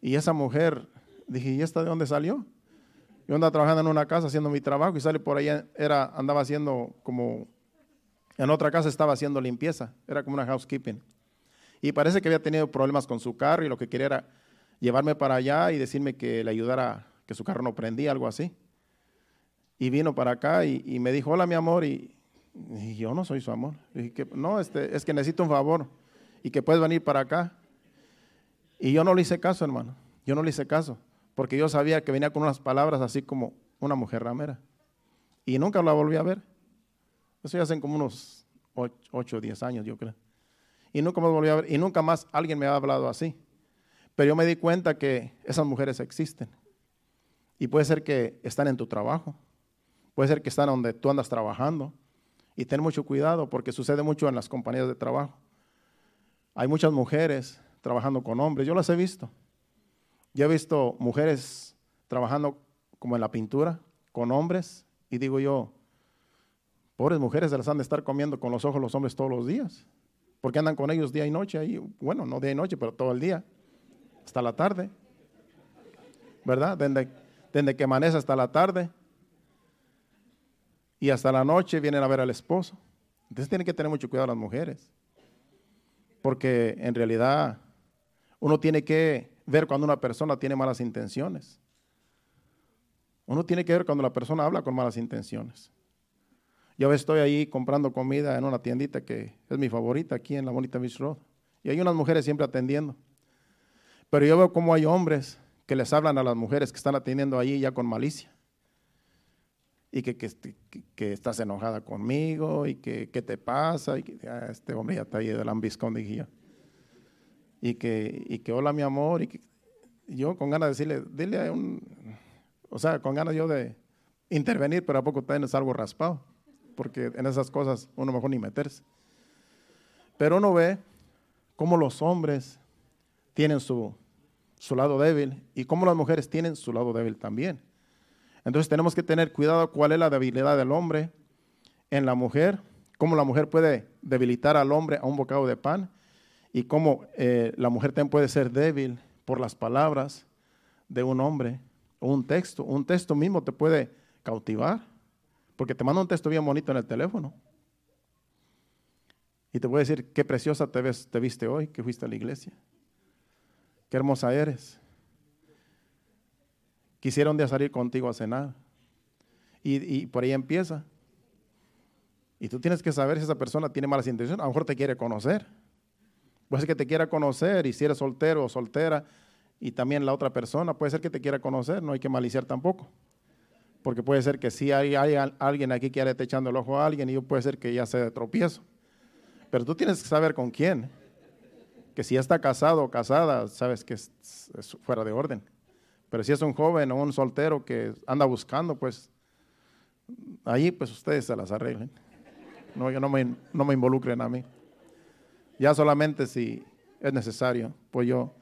Y esa mujer, dije, ¿y esta de dónde salió? Yo andaba trabajando en una casa haciendo mi trabajo y sale por ahí, era, andaba haciendo como, en otra casa estaba haciendo limpieza, era como una housekeeping. Y parece que había tenido problemas con su carro y lo que quería era llevarme para allá y decirme que le ayudara, que su carro no prendía, algo así. Y vino para acá y, me dijo, hola mi amor, y, yo no soy su amor. dije, no, este, es que necesito un favor y que puedes venir para acá. Y yo no le hice caso, hermano, yo no le hice caso, porque yo sabía que venía con unas palabras así como una mujer ramera. Y nunca la volví a ver. Eso ya hacen como unos 8 o 10 años, yo creo. Y nunca más volví a ver, y nunca más alguien me ha hablado así. Pero yo me di cuenta que esas mujeres existen. Y puede ser que están en tu trabajo. Puede ser que están donde tú andas trabajando. Y ten mucho cuidado porque sucede mucho en las compañías de trabajo. Hay muchas mujeres trabajando con hombres. Yo las he visto. Yo he visto mujeres trabajando como en la pintura con hombres. Y digo yo, pobres mujeres se las han de estar comiendo con los ojos los hombres todos los días. Porque andan con ellos día y noche ahí. Bueno, no día y noche, pero todo el día hasta la tarde. ¿Verdad? Desde, que amanece hasta la tarde. Y hasta la noche vienen a ver al esposo. Entonces tienen que tener mucho cuidado las mujeres. Porque en realidad uno tiene que ver cuando una persona tiene malas intenciones. Uno tiene que ver cuando la persona habla con malas intenciones. Yo estoy ahí comprando comida en una tiendita que es mi favorita aquí en la Bonita Beach Road. Y hay unas mujeres siempre atendiendo. Pero yo veo cómo hay hombres que les hablan a las mujeres que están atendiendo allí ya con malicia. Y que, que, estás enojada conmigo y que qué te pasa. Y que ah, este hombre ya está ahí de lambiscón, dije. Y que, y que hola mi amor. Y que, yo con ganas de decirle, dile a un, o sea, con ganas yo de intervenir, pero a poco es algo raspado. Porque en esas cosas uno mejor ni meterse. Pero uno ve cómo los hombres tienen su, lado débil y como las mujeres tienen su lado débil también. Entonces tenemos que tener cuidado cuál es la debilidad del hombre en la mujer, cómo la mujer puede debilitar al hombre a un bocado de pan y cómo eh, la mujer también puede ser débil por las palabras de un hombre o un texto. Un texto mismo te puede cautivar porque te manda un texto bien bonito en el teléfono. Y te puede decir, qué preciosa te, ves, te viste hoy, que fuiste a la iglesia qué hermosa eres. Quisiera un día salir contigo a cenar. Y, por ahí empieza. Y tú tienes que saber si esa persona tiene malas intenciones. A lo mejor te quiere conocer. Puede ser que te quiera conocer y si eres soltero o soltera y también la otra persona puede ser que te quiera conocer. No hay que maliciar tampoco. Porque puede ser que si hay, alguien aquí que esté echando el ojo a alguien y puede ser que ya sea de tropiezo. Pero tú tienes que saber con quién que si ya está casado o casada, sabes que es, fuera de orden. Pero si es un joven o un soltero que anda buscando, pues ahí pues ustedes se las arreglen. No, yo no me, no me involucren a mí. Ya solamente si es necesario, pues yo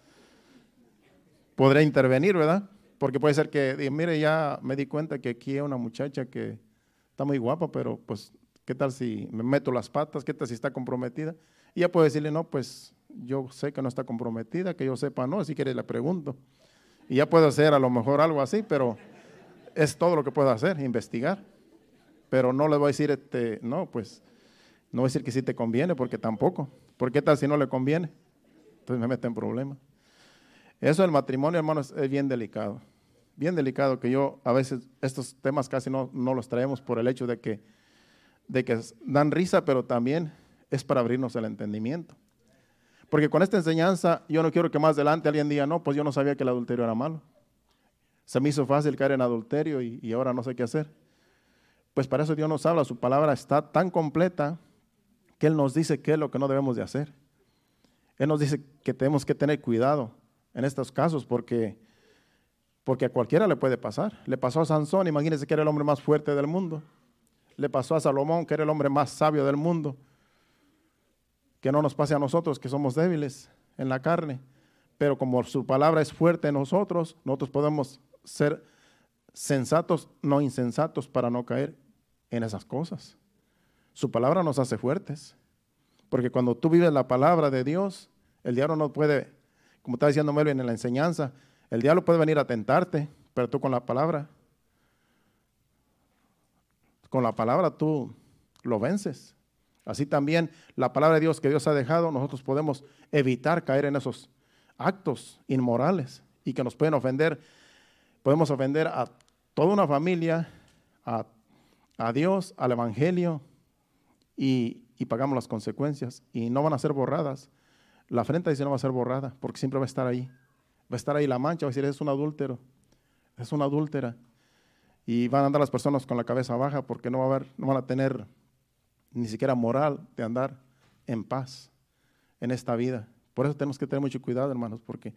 podré intervenir, ¿verdad? Porque puede ser que, mire, ya me di cuenta que aquí hay una muchacha que está muy guapa, pero pues, ¿qué tal si me meto las patas? ¿Qué tal si está comprometida? Y ya puedo decirle, no, pues yo sé que no está comprometida, que yo sepa no, si quiere le pregunto. Y ya puedo hacer a lo mejor algo así, pero es todo lo que puedo hacer, investigar. Pero no le voy a decir, este, no, pues, no voy a decir que sí te conviene, porque tampoco. ¿Por qué tal si no le conviene? Entonces me mete en problemas. Eso del matrimonio, hermanos, es bien delicado. Bien delicado que yo a veces estos temas casi no, no los traemos por el hecho de que, de que dan risa, pero también es para abrirnos el entendimiento. Porque con esta enseñanza yo no quiero que más adelante alguien diga, no, pues yo no sabía que el adulterio era malo. Se me hizo fácil caer en adulterio y, ahora no sé qué hacer. Pues para eso Dios nos habla, su palabra está tan completa que Él nos dice qué es lo que no debemos de hacer. Él nos dice que tenemos que tener cuidado en estos casos porque, porque a cualquiera le puede pasar. Le pasó a Sansón, imagínense que era el hombre más fuerte del mundo. Le pasó a Salomón, que era el hombre más sabio del mundo. Que no nos pase a nosotros, que somos débiles en la carne. Pero como su palabra es fuerte en nosotros, nosotros podemos ser sensatos, no insensatos, para no caer en esas cosas. Su palabra nos hace fuertes. Porque cuando tú vives la palabra de Dios, el diablo no puede, como está diciendo Melvin en la enseñanza, el diablo puede venir a tentarte, pero tú con la palabra, con la palabra tú lo vences. Así también la palabra de Dios que Dios ha dejado, nosotros podemos evitar caer en esos actos inmorales y que nos pueden ofender. Podemos ofender a toda una familia, a, a Dios, al Evangelio y, y pagamos las consecuencias y no van a ser borradas. La afrenta dice no va a ser borrada porque siempre va a estar ahí. Va a estar ahí la mancha, va a decir es un adúltero, es una adúltera. Y van a andar las personas con la cabeza baja porque no, va a haber, no van a tener ni siquiera moral de andar en paz en esta vida. Por eso tenemos que tener mucho cuidado, hermanos, porque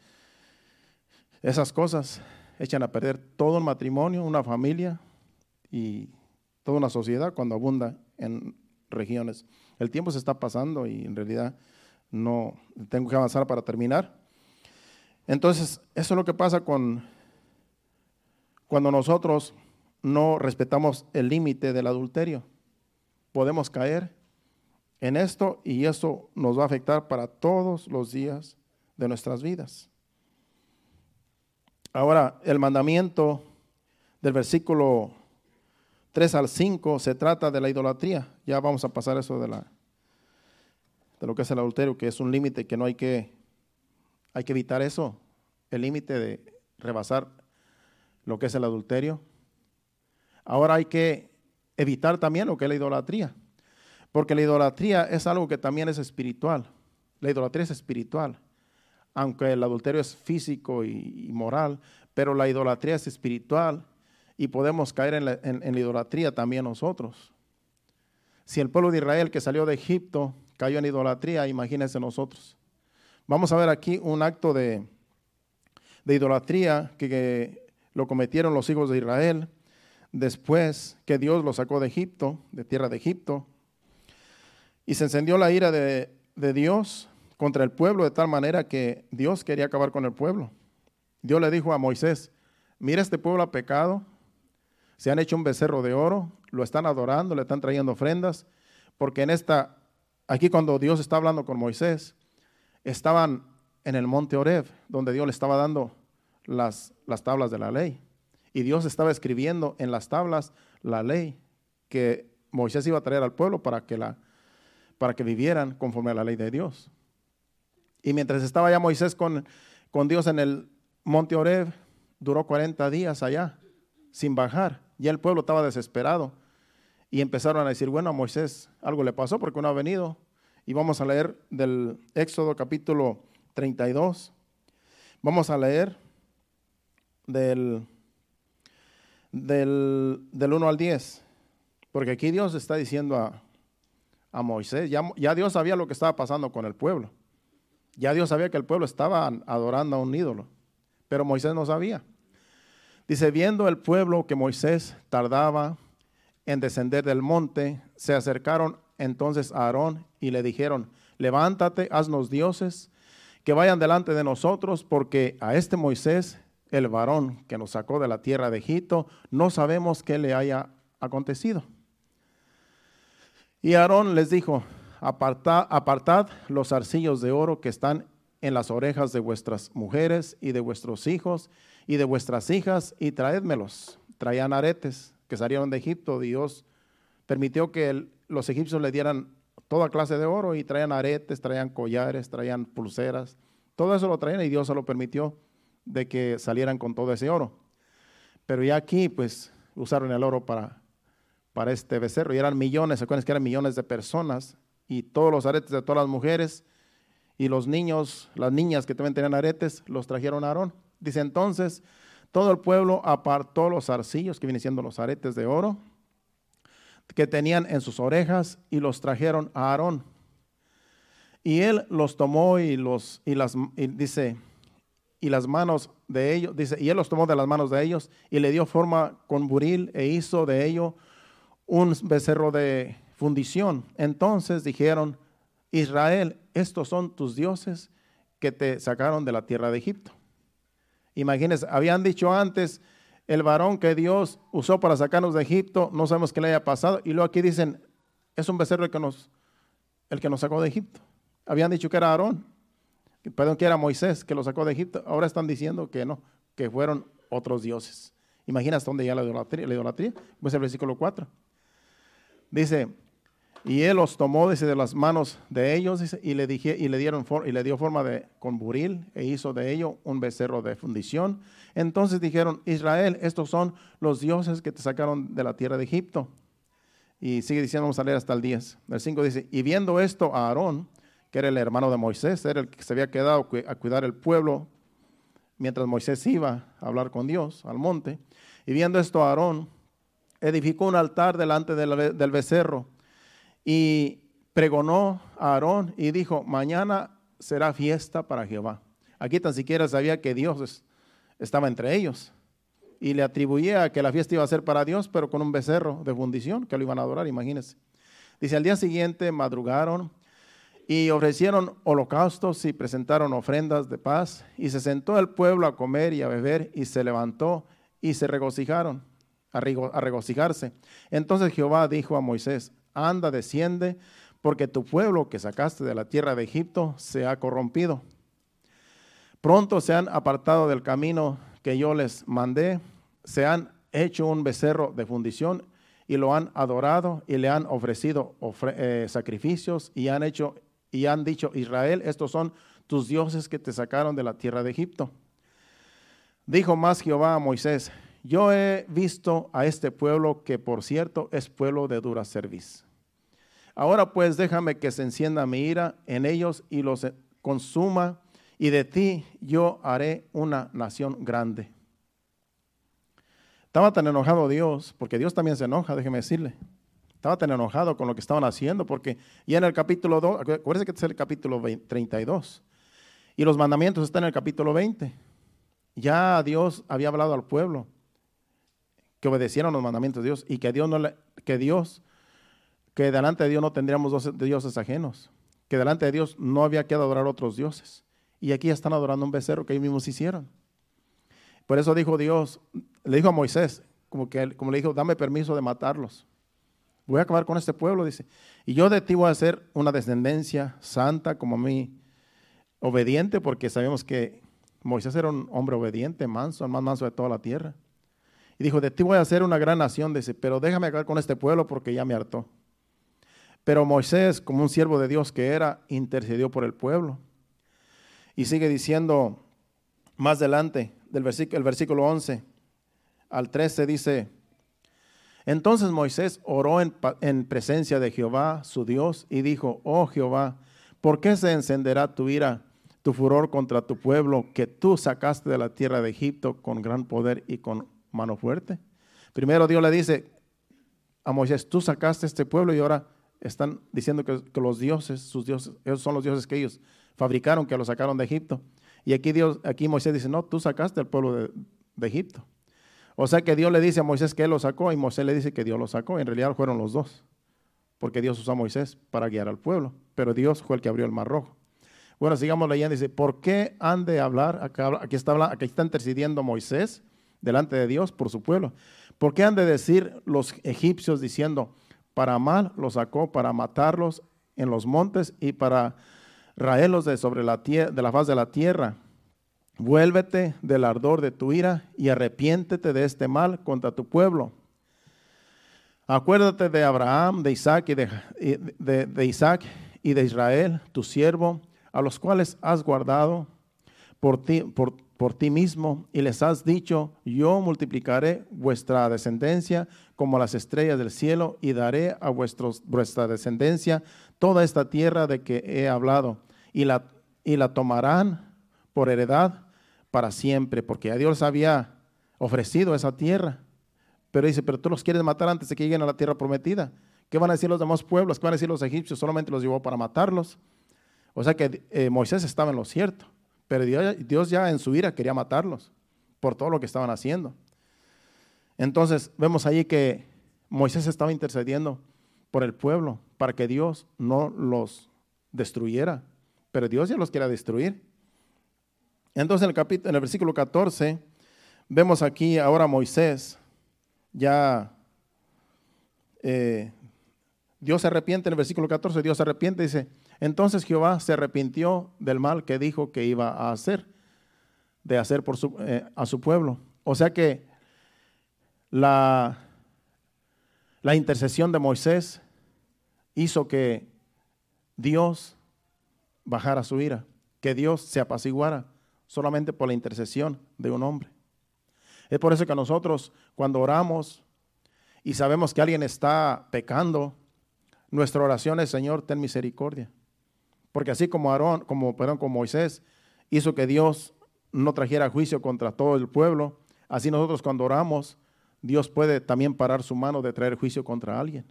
esas cosas echan a perder todo un matrimonio, una familia y toda una sociedad cuando abunda en regiones. El tiempo se está pasando y en realidad no tengo que avanzar para terminar. Entonces, eso es lo que pasa con cuando nosotros no respetamos el límite del adulterio. Podemos caer en esto y eso nos va a afectar para todos los días de nuestras vidas. Ahora, el mandamiento del versículo 3 al 5 se trata de la idolatría. Ya vamos a pasar eso de, la, de lo que es el adulterio, que es un límite que no hay que, hay que evitar eso, el límite de rebasar lo que es el adulterio. Ahora hay que evitar también lo que es la idolatría, porque la idolatría es algo que también es espiritual. La idolatría es espiritual, aunque el adulterio es físico y, moral, pero la idolatría es espiritual y podemos caer en la, idolatría también nosotros. Si el pueblo de Israel que salió de Egipto cayó en idolatría, imagínense nosotros. Vamos a ver aquí un acto de, idolatría que, lo cometieron los hijos de Israel después que Dios los sacó de Egipto, de tierra de Egipto. Y se encendió la ira de, de Dios contra el pueblo de tal manera que Dios quería acabar con el pueblo. Dios le dijo a Moisés, mira este pueblo ha pecado, se han hecho un becerro de oro, lo están adorando, le están trayendo ofrendas, porque en esta, aquí cuando Dios está hablando con Moisés, estaban en el monte Oreb, donde Dios le estaba dando las, las tablas de la ley. Y Dios estaba escribiendo en las tablas la ley que Moisés iba a traer al pueblo para que, la, para que vivieran conforme a la ley de Dios. Y mientras estaba ya Moisés con, con Dios en el monte Oreb, duró 40 días allá, sin bajar. Ya el pueblo estaba desesperado y empezaron a decir, bueno, a Moisés algo le pasó porque no ha venido. Y vamos a leer del Éxodo capítulo 32. Vamos a leer del, del, 1 al 10. Porque aquí Dios está diciendo a, a Moisés, ya, ya, Dios sabía lo que estaba pasando con el pueblo. Ya Dios sabía que el pueblo estaba adorando a un ídolo. Pero Moisés no sabía. Dice, viendo el pueblo que Moisés tardaba en descender del monte, se acercaron entonces a Aarón y le dijeron, levántate, haznos dioses que vayan delante de nosotros, porque a este Moisés, el varón que nos sacó de la tierra de Egipto, no sabemos qué le haya acontecido. Y Aarón les dijo, apartad, apartad los arcillos de oro que están en las orejas de vuestras mujeres y de vuestros hijos, y de vuestras hijas y traédmelos. Traían aretes que salieron de Egipto. Dios permitió que los egipcios le dieran toda clase de oro y traían aretes, traían collares, traían pulseras. Todo eso lo traían y Dios se lo permitió de que salieran con todo ese oro. Pero ya aquí, pues, usaron el oro para, para este becerro. Y eran millones, se acuerdan que eran millones de personas. Y todos los aretes de todas las mujeres y los niños, las niñas que también tenían aretes, los trajeron a Aarón. Dice entonces, todo el pueblo apartó los arcillos, que vienen siendo los aretes de oro, que tenían en sus orejas y los trajeron a Aarón. Y él los tomó y los, y las, y dice, y las manos de ellos, dice, y él los tomó de las manos de ellos y le dio forma con buril e hizo de ello un becerro de fundición. Entonces dijeron, Israel, estos son tus dioses que te sacaron de la tierra de Egipto. Imagínense, habían dicho antes, el varón que Dios usó para sacarnos de Egipto, no sabemos qué le haya pasado. Y luego aquí dicen, es un becerro el que nos, el que nos sacó de Egipto. Habían dicho que era Aarón, perdón, que era Moisés que lo sacó de Egipto. Ahora están diciendo que no, que fueron otros dioses. Imaginas dónde ya la idolatría, la idolatría. Pues el versículo 4. Dice, y él los tomó de las manos de ellos y, le dije, y, le dieron y le dio forma de con buril e hizo de ello un becerro de fundición. Entonces dijeron, Israel, estos son los dioses que te sacaron de la tierra de Egipto. Y sigue diciendo, vamos a leer hasta el 10. El 5 dice, y viendo esto a Aarón, era el hermano de Moisés, era el que se había quedado a cuidar el pueblo mientras Moisés iba a hablar con Dios al monte. Y viendo esto Aarón, edificó un altar delante del becerro y pregonó a Aarón y dijo, mañana será fiesta para Jehová. Aquí tan siquiera sabía que Dios estaba entre ellos y le atribuía que la fiesta iba a ser para Dios, pero con un becerro de fundición que lo iban a adorar, imagínense. Dice, al día siguiente madrugaron y ofrecieron holocaustos y presentaron ofrendas de paz y se sentó el pueblo a comer y a beber y se levantó y se regocijaron, a regocijarse. Entonces Jehová dijo a Moisés, anda, desciende, porque tu pueblo que sacaste de la tierra de Egipto se ha corrompido. Pronto se han apartado del camino que yo les mandé, se han hecho un becerro de fundición y lo han adorado y le han ofrecido eh, sacrificios y han hecho y han dicho Israel, estos son tus dioses que te sacaron de la tierra de Egipto. Dijo más Jehová a Moisés, yo he visto a este pueblo que por cierto es pueblo de dura cerviz. Ahora pues déjame que se encienda mi ira en ellos y los consuma, y de ti yo haré una nación grande. Estaba tan enojado Dios, porque Dios también se enoja, déjeme decirle. Estaba tan enojado con lo que estaban haciendo, porque ya en el capítulo 2, acuérdense que este es el capítulo 32, y los mandamientos están en el capítulo 20. Ya Dios había hablado al pueblo que obedecieron los mandamientos de Dios y que Dios no que Dios que delante de Dios no tendríamos dos dioses ajenos, que delante de Dios no había que adorar otros dioses. Y aquí están adorando un becerro que ellos mismos hicieron. Por eso dijo Dios, le dijo a Moisés, como, que, como le dijo, dame permiso de matarlos. Voy a acabar con este pueblo, dice. Y yo de ti voy a hacer una descendencia santa como a mí, obediente, porque sabemos que Moisés era un hombre obediente, manso, el más manso de toda la tierra. Y dijo, de ti voy a hacer una gran nación, dice, pero déjame acabar con este pueblo porque ya me hartó. Pero Moisés, como un siervo de Dios que era, intercedió por el pueblo. Y sigue diciendo más adelante, del versículo, el versículo 11 al 13 dice, entonces Moisés oró en, en, presencia de Jehová, su Dios, y dijo, oh Jehová, ¿por qué se encenderá tu ira, tu furor contra tu pueblo que tú sacaste de la tierra de Egipto con gran poder y con mano fuerte? Primero Dios le dice a Moisés, tú sacaste este pueblo y ahora están diciendo que, los dioses, sus dioses, esos son los dioses que ellos fabricaron, que los sacaron de Egipto. Y aquí, Dios, aquí Moisés dice, no, tú sacaste al pueblo de, Egipto. O sea que Dios le dice a Moisés que él lo sacó y Moisés le dice que Dios lo sacó. En realidad fueron los dos, porque Dios usó a Moisés para guiar al pueblo, pero Dios fue el que abrió el mar rojo. Bueno, sigamos leyendo. Dice, ¿por qué han de hablar? aquí, está, está intercediendo Moisés delante de Dios por su pueblo. ¿Por qué han de decir los egipcios diciendo, para mal los sacó, para matarlos en los montes y para raerlos de sobre la, de la faz de la tierra. Vuélvete del ardor de tu ira y arrepiéntete de este mal contra tu pueblo. Acuérdate de Abraham, de Isaac y de, Isaac y de Israel, tu siervo, a los cuales has guardado por ti, por, ti mismo y les has dicho, yo multiplicaré vuestra descendencia como las estrellas del cielo y daré a vuestros, vuestra descendencia toda esta tierra de que he hablado y la, y la tomarán por heredad para siempre, porque a Dios había ofrecido esa tierra. Pero dice, pero tú los quieres matar antes de que lleguen a la tierra prometida. ¿Qué van a decir los demás pueblos? ¿Qué van a decir los egipcios? Solamente los llevó para matarlos. O sea que eh, Moisés estaba en lo cierto, pero Dios, ya en su ira quería matarlos por todo lo que estaban haciendo. Entonces vemos ahí que Moisés estaba intercediendo por el pueblo para que Dios no los destruyera, pero Dios ya los quería destruir. Entonces en el, capítulo, en el versículo 14 vemos aquí ahora Moisés ya eh, Dios se arrepiente en el versículo 14, Dios se arrepiente, dice, entonces Jehová se arrepintió del mal que dijo que iba a hacer, de hacer eh, a su pueblo. O sea que la intercesión de Moisés hizo que Dios bajara su ira, que Dios se apaciguara solamente por la intercesión de un hombre. Es por eso que nosotros cuando oramos y sabemos que alguien está pecando, nuestra oración es, Señor, ten misericordia. Porque así como Aarón, como, perdón, como Moisés hizo que Dios no trajera juicio contra todo el pueblo, así nosotros cuando oramos, Dios puede también parar su mano de traer juicio contra alguien.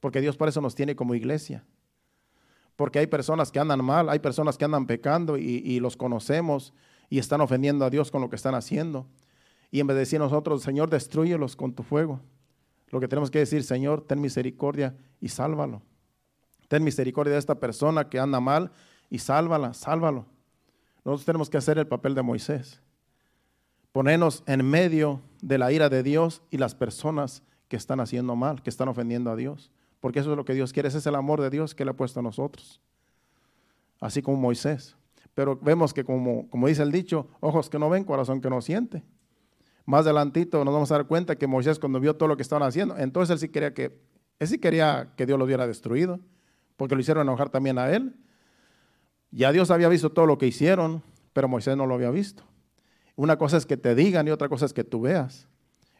Porque Dios por eso nos tiene como iglesia. Porque hay personas que andan mal, hay personas que andan pecando y, los conocemos y están ofendiendo a Dios con lo que están haciendo. Y en vez de decir nosotros, Señor, destruyelos con tu fuego, lo que tenemos que decir, Señor, ten misericordia y sálvalo. Ten misericordia de esta persona que anda mal y sálvala, sálvalo. Nosotros tenemos que hacer el papel de Moisés. Ponernos en medio de la ira de Dios y las personas que están haciendo mal, que están ofendiendo a Dios. Porque eso es lo que Dios quiere, ese es el amor de Dios que le ha puesto a nosotros. Así como Moisés. Pero vemos que como, como dice el dicho, ojos que no ven, corazón que no siente más adelantito nos vamos a dar cuenta que Moisés cuando vio todo lo que estaban haciendo, entonces él sí quería que, él sí quería que Dios lo hubiera destruido, porque lo hicieron enojar también a él. Ya Dios había visto todo lo que hicieron, pero Moisés no lo había visto. Una cosa es que te digan y otra cosa es que tú veas.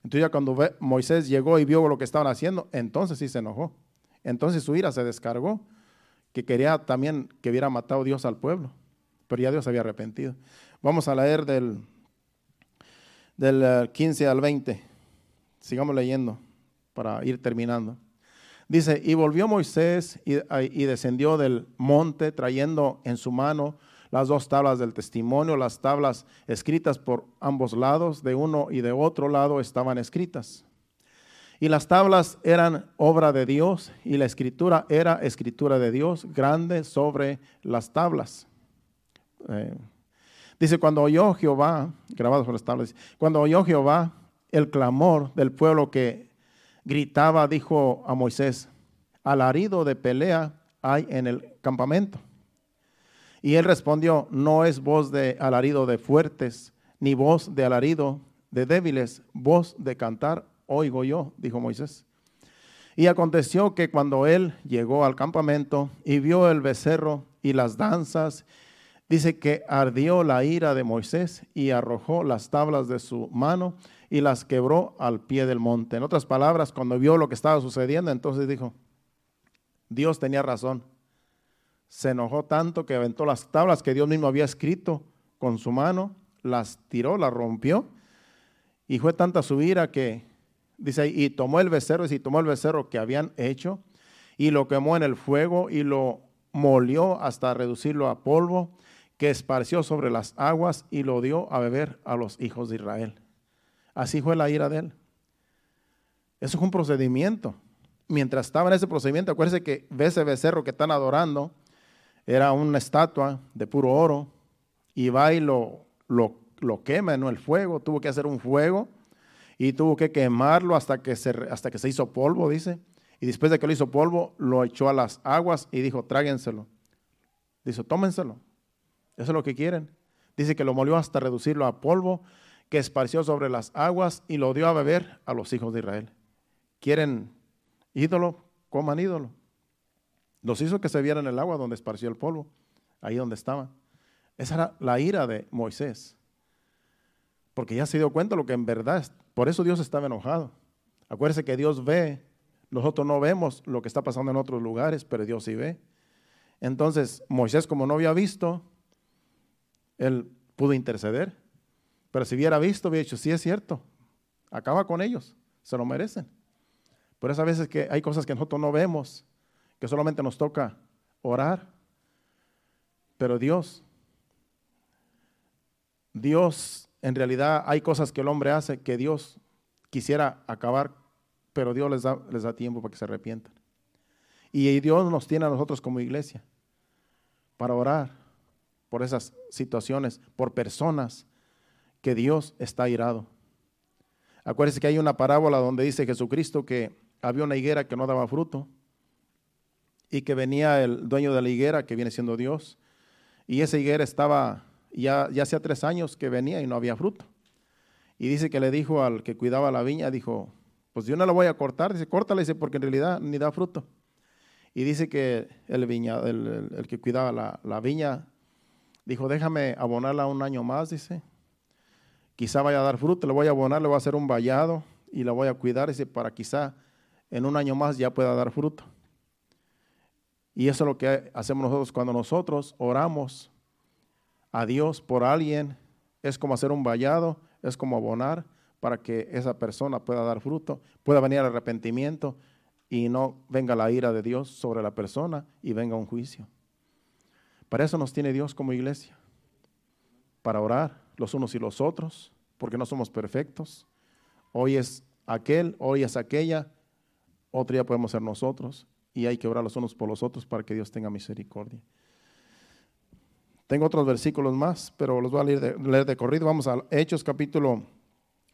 Entonces ya cuando Moisés llegó y vio lo que estaban haciendo, entonces sí se enojó. Entonces su ira se descargó, que quería también que hubiera matado Dios al pueblo, pero ya Dios había arrepentido. Vamos a leer del del 15 eh, al 20. Sigamos leyendo para ir terminando. Dice, y volvió Moisés y, y, descendió del monte trayendo en su mano las dos tablas del testimonio, las tablas escritas por ambos lados, de uno y de otro lado estaban escritas. Y las tablas eran obra de Dios y la escritura era escritura de Dios grande sobre las tablas. Eh, Dice, cuando oyó Jehová, grabado por las tablas, cuando oyó Jehová el clamor del pueblo que gritaba, dijo a Moisés, alarido de pelea hay en el campamento. Y él respondió, no es voz de alarido de fuertes, ni voz de alarido de débiles, voz de cantar oigo yo, dijo Moisés. Y aconteció que cuando él llegó al campamento y vio el becerro y las danzas Dice que ardió la ira de Moisés y arrojó las tablas de su mano y las quebró al pie del monte. En otras palabras, cuando vio lo que estaba sucediendo, entonces dijo, Dios tenía razón. Se enojó tanto que aventó las tablas que Dios mismo había escrito con su mano, las tiró, las rompió, y fue tanta su ira que, dice y tomó el becerro, y tomó el becerro que habían hecho, y lo quemó en el fuego, y lo molió hasta reducirlo a polvo, que esparció sobre las aguas y lo dio a beber a los hijos de Israel. Así fue la ira de él. Eso es un procedimiento. Mientras estaba en ese procedimiento, acuérdense que ese becerro que están adorando era una estatua de puro oro y va y lo, lo, quema en el fuego. Tuvo que hacer un fuego y tuvo que quemarlo hasta que, se, hasta que se hizo polvo, dice. Y después de que lo hizo polvo, lo echó a las aguas y dijo, tráguenselo. Dice, tómenselo. Eso es lo que quieren. Dice que lo molió hasta reducirlo a polvo, que esparció sobre las aguas y lo dio a beber a los hijos de Israel. ¿Quieren ídolo? Coman ídolo. Los hizo que se vieran el agua donde esparció el polvo, ahí donde estaba. Esa era la ira de Moisés. Porque ya se dio cuenta lo que en verdad es. Por eso Dios estaba enojado. Acuérdese que Dios ve. Nosotros no vemos lo que está pasando en otros lugares, pero Dios sí ve. Entonces, Moisés, como no había visto, él pudo interceder. Pero si hubiera visto, hubiera dicho, sí es cierto, acaba con ellos, se lo merecen. Por eso a veces que hay cosas que nosotros no vemos, que solamente nos toca orar. Pero Dios, Dios, en realidad hay cosas que el hombre hace que Dios quisiera acabar, pero Dios les da, les da tiempo para que se arrepientan. Y Dios nos tiene a nosotros como iglesia para orar por esas situaciones, por personas que Dios está irado. Acuérdense que hay una parábola donde dice Jesucristo que había una higuera que no daba fruto y que venía el dueño de la higuera, que viene siendo Dios, y esa higuera estaba, ya, ya hacía tres años que venía y no había fruto. Y dice que le dijo al que cuidaba la viña, dijo, pues yo no la voy a cortar, dice, córtala, dice, porque en realidad ni da fruto. Y dice que el, viña, el, que cuidaba la, la, viña dijo, déjame abonarla un año más, dice. Quizá vaya a dar fruto, le voy a abonar, le voy a hacer un vallado y la voy a cuidar, dice, para quizá en un año más ya pueda dar fruto. Y eso es lo que hacemos nosotros cuando nosotros oramos a Dios por alguien. Es como hacer un vallado, es como abonar para que esa persona pueda dar fruto, pueda venir al arrepentimiento y no venga la ira de Dios sobre la persona y venga un juicio. Para eso nos tiene Dios como iglesia, para orar los unos y los otros, porque no somos perfectos. Hoy es aquel, hoy es aquella, otro día podemos ser nosotros y hay que orar los unos por los otros para que Dios tenga misericordia. Tengo otros versículos más, pero los voy a leer de, corrido. Vamos a Hechos capítulo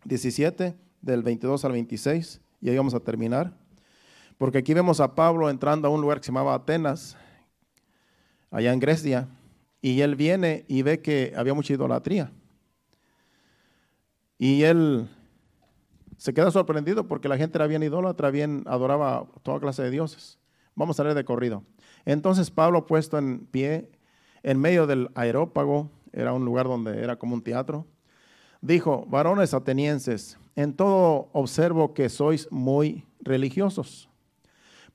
17, del 22 al 26, y ahí vamos a terminar. Porque aquí vemos a Pablo entrando a un lugar que se llamaba Atenas, allá en Grecia, y él viene y ve que había mucha idolatría. Y él se queda sorprendido porque la gente era bien idólatra, bien adoraba toda clase de dioses. Vamos a leer de corrido. Entonces Pablo puesto en pie en medio del aerópago, era un lugar donde era como un teatro, dijo, varones atenienses, en todo observo que sois muy religiosos,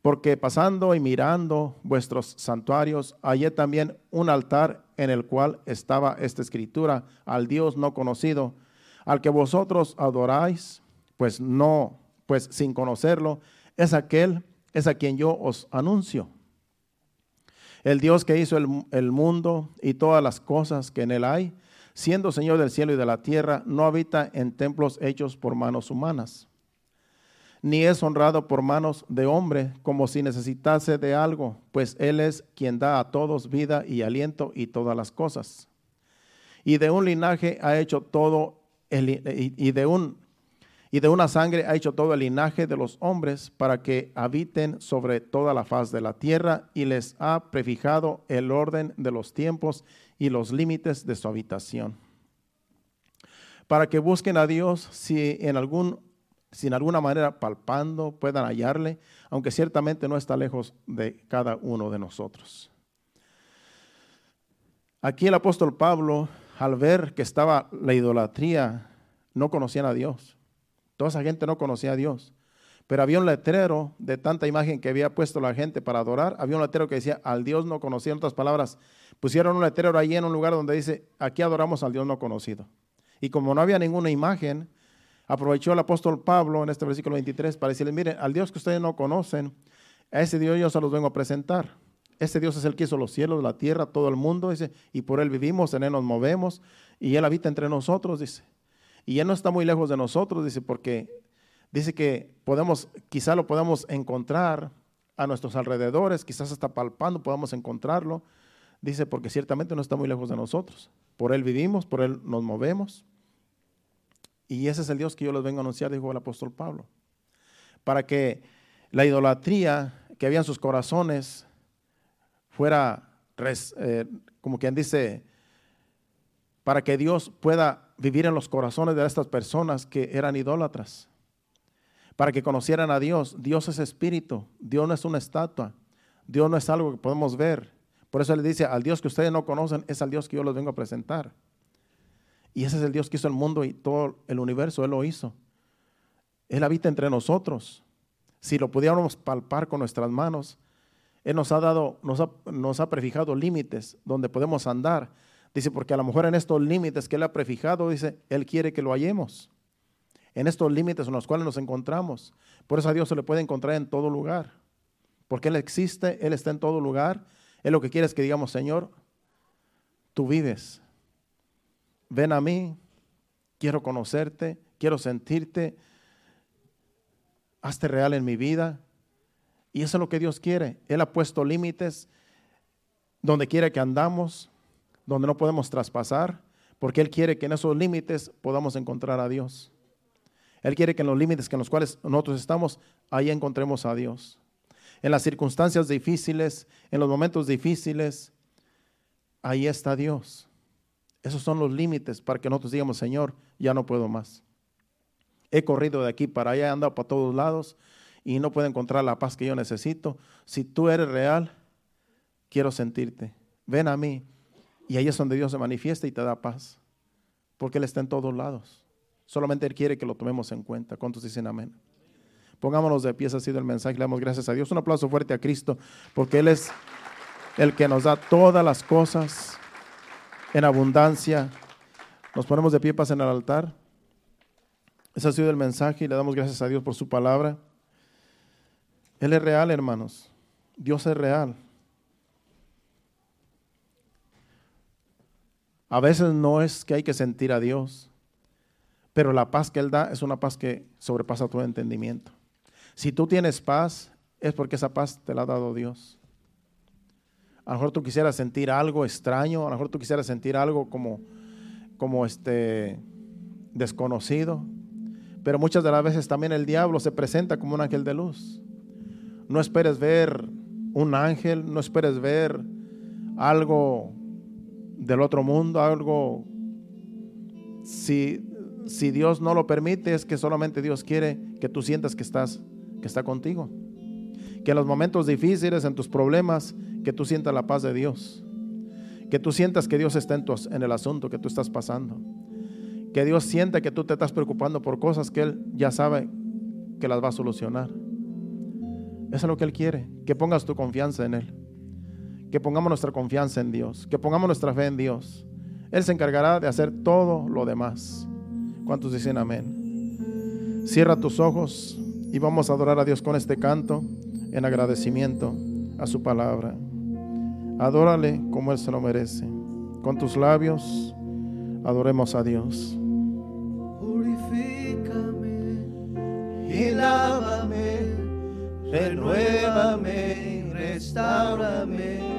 porque pasando y mirando vuestros santuarios, hallé también un altar en el cual estaba esta escritura, al Dios no conocido, al que vosotros adoráis, pues no, pues sin conocerlo, es aquel es a quien yo os anuncio. El Dios que hizo el, mundo y todas las cosas que en él hay, siendo Señor del cielo y de la tierra, no habita en templos hechos por manos humanas, ni es honrado por manos de hombre como si necesitase de algo, pues Él es quien da a todos vida y aliento y todas las cosas. Y de un linaje ha hecho todo, y de un y de una sangre ha hecho todo el linaje de los hombres para que habiten sobre toda la faz de la tierra y les ha prefijado el orden de los tiempos y los límites de su habitación. Para que busquen a Dios si en algún si en alguna manera palpando puedan hallarle, aunque ciertamente no está lejos de cada uno de nosotros. Aquí el apóstol Pablo, al ver que estaba la idolatría, no conocían a Dios Toda esa gente no conocía a Dios. Pero había un letrero de tanta imagen que había puesto la gente para adorar. Había un letrero que decía, al Dios no conocido. En otras palabras, pusieron un letrero ahí en un lugar donde dice, aquí adoramos al Dios no conocido. Y como no había ninguna imagen, aprovechó el apóstol Pablo en este versículo 23 para decirle, miren, al Dios que ustedes no conocen, a ese Dios yo se los vengo a presentar. Ese Dios es el que hizo los cielos, la tierra, todo el mundo, dice, y por él vivimos, en él nos movemos, y él habita entre nosotros, dice. Y ya no está muy lejos de nosotros, dice, porque dice que podemos, quizá lo podemos encontrar a nuestros alrededores, quizás hasta palpando podamos encontrarlo. Dice, porque ciertamente no está muy lejos de nosotros. Por Él vivimos, por Él nos movemos. Y ese es el Dios que yo les vengo a anunciar, dijo el apóstol Pablo. Para que la idolatría que había en sus corazones fuera, eh, como quien dice, para que Dios pueda vivir en los corazones de estas personas que eran idólatras, para que conocieran a Dios. Dios es espíritu, Dios no es una estatua, Dios no es algo que podemos ver. Por eso le dice, al Dios que ustedes no conocen es al Dios que yo les vengo a presentar. Y ese es el Dios que hizo el mundo y todo el universo, Él lo hizo. Él habita entre nosotros. Si lo pudiéramos palpar con nuestras manos, Él nos ha dado, nos ha, nos ha prefijado límites donde podemos andar Dice, porque a lo mejor en estos límites que Él ha prefijado, dice, Él quiere que lo hallemos. En estos límites en los cuales nos encontramos. Por eso a Dios se le puede encontrar en todo lugar. Porque Él existe, Él está en todo lugar. Él lo que quiere es que digamos, Señor, tú vives. Ven a mí, quiero conocerte, quiero sentirte, hazte real en mi vida. Y eso es lo que Dios quiere. Él ha puesto límites donde quiere que andamos, donde no podemos traspasar, porque Él quiere que en esos límites podamos encontrar a Dios. Él quiere que en los límites en los cuales nosotros estamos, ahí encontremos a Dios. En las circunstancias difíciles, en los momentos difíciles, ahí está Dios. Esos son los límites para que nosotros digamos, Señor, ya no puedo más. He corrido de aquí para allá, he andado para todos lados y no puedo encontrar la paz que yo necesito. Si tú eres real, quiero sentirte. Ven a mí. Y ahí es donde Dios se manifiesta y te da paz. Porque Él está en todos lados. Solamente Él quiere que lo tomemos en cuenta. ¿Cuántos dicen amén? Pongámonos de pies, ha sido el mensaje. Le damos gracias a Dios. Un aplauso fuerte a Cristo, porque Él es el que nos da todas las cosas en abundancia. Nos ponemos de pie, pasen al altar. Ese ha sido el mensaje y le damos gracias a Dios por su palabra. Él es real, hermanos. Dios es real. A veces no es que hay que sentir a Dios, pero la paz que Él da es una paz que sobrepasa tu entendimiento. Si tú tienes paz, es porque esa paz te la ha dado Dios. A lo mejor tú quisieras sentir algo extraño, a lo mejor tú quisieras sentir algo como, como este desconocido, pero muchas de las veces también el diablo se presenta como un ángel de luz. No esperes ver un ángel, no esperes ver algo del otro mundo, algo, si, si Dios no lo permite, es que solamente Dios quiere que tú sientas que estás, que está contigo. Que en los momentos difíciles, en tus problemas, que tú sientas la paz de Dios. Que tú sientas que Dios está en, en el asunto que tú estás pasando. Que Dios sienta que tú te estás preocupando por cosas que Él ya sabe que las va a solucionar. Eso es lo que Él quiere, que pongas tu confianza en Él. Que pongamos nuestra confianza en Dios, que pongamos nuestra fe en Dios. Él se encargará de hacer todo lo demás. ¿Cuántos dicen amén? Cierra tus ojos y vamos a adorar a Dios con este canto en agradecimiento a su palabra. Adórale como Él se lo merece. Con tus labios adoremos a Dios. Purifícame y lávame, renuévame restaurame,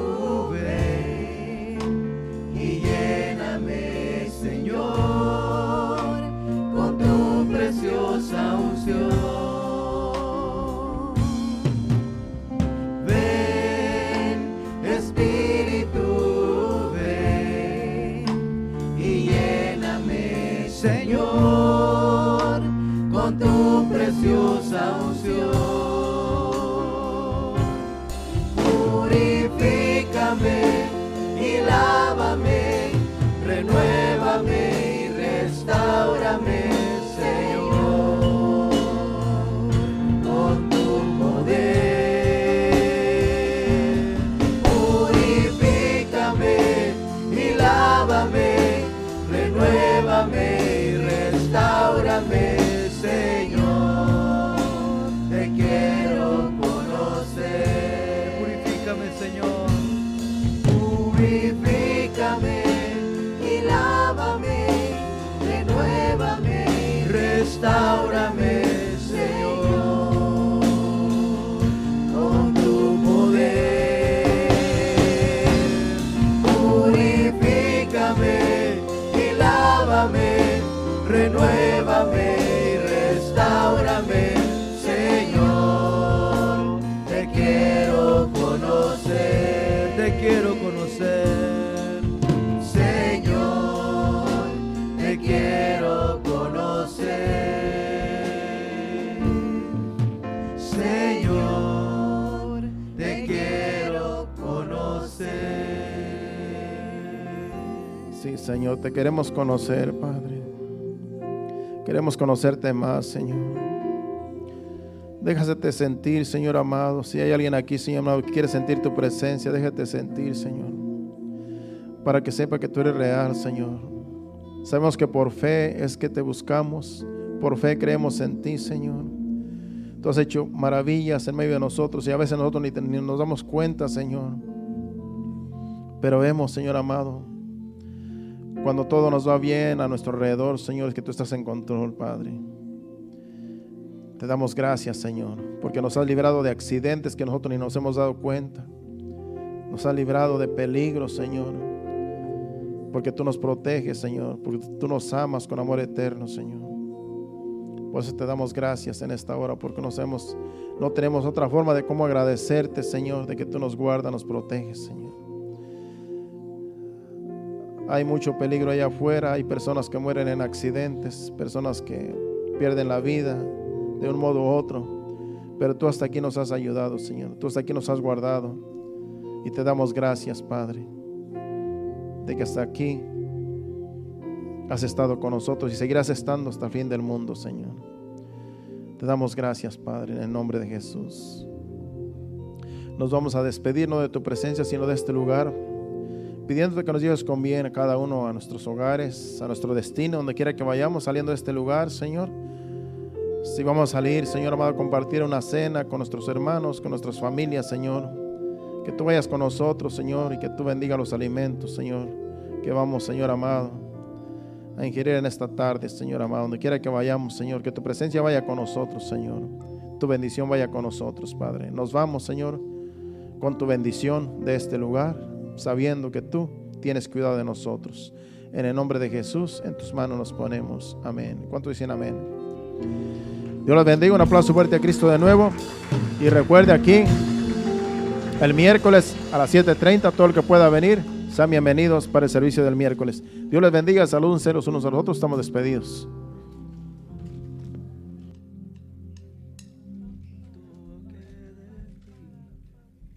Queremos conocer, Padre. Queremos conocerte más, Señor. Déjate sentir, Señor amado. Si hay alguien aquí, Señor amado, que quiere sentir tu presencia, déjate sentir, Señor. Para que sepa que tú eres real, Señor. Sabemos que por fe es que te buscamos. Por fe creemos en ti, Señor. Tú has hecho maravillas en medio de nosotros y a veces nosotros ni nos damos cuenta, Señor. Pero vemos, Señor amado, cuando todo nos va bien a nuestro alrededor, Señor, es que tú estás en control, Padre. Te damos gracias, Señor, porque nos has librado de accidentes que nosotros ni nos hemos dado cuenta. Nos has librado de peligros, Señor. Porque tú nos proteges, Señor. Porque tú nos amas con amor eterno, Señor. Por eso te damos gracias en esta hora, porque no tenemos otra forma de cómo agradecerte, Señor, de que tú nos guardas, nos proteges, Señor. Hay mucho peligro allá afuera, hay personas que mueren en accidentes, personas que pierden la vida, de un modo u otro. Pero tú hasta aquí nos has ayudado, Señor. Tú hasta aquí nos has guardado. Y te damos gracias, Padre, de que hasta aquí has estado con nosotros y seguirás estando hasta el fin del mundo, Señor. Te damos gracias, Padre, en el nombre de Jesús. Nos vamos a despedir no de tu presencia, sino de este lugar, pidiéndote que nos lleves con bien a cada uno a nuestros hogares, a nuestro destino, donde quiera que vayamos saliendo de este lugar, Señor. Si vamos a salir, Señor amado, a compartir una cena con nuestros hermanos, con nuestras familias, Señor. Que tú vayas con nosotros, Señor, y que tú bendiga los alimentos, Señor. Que vamos, Señor amado, a ingerir en esta tarde, Señor amado. Donde quiera que vayamos, Señor, que tu presencia vaya con nosotros, Señor. Tu bendición vaya con nosotros, Padre. Nos vamos, Señor, con tu bendición de este lugar, sabiendo que tú tienes cuidado de nosotros. En el nombre de Jesús, en tus manos nos ponemos. Amén. ¿Cuánto dicen amén? Dios los bendiga. Un aplauso fuerte a Cristo de nuevo. Y recuerde aquí, el miércoles a las 7.30, todo el que pueda venir, sean bienvenidos para el servicio del miércoles. Dios les bendiga. Saludos unos a los otros. Estamos despedidos.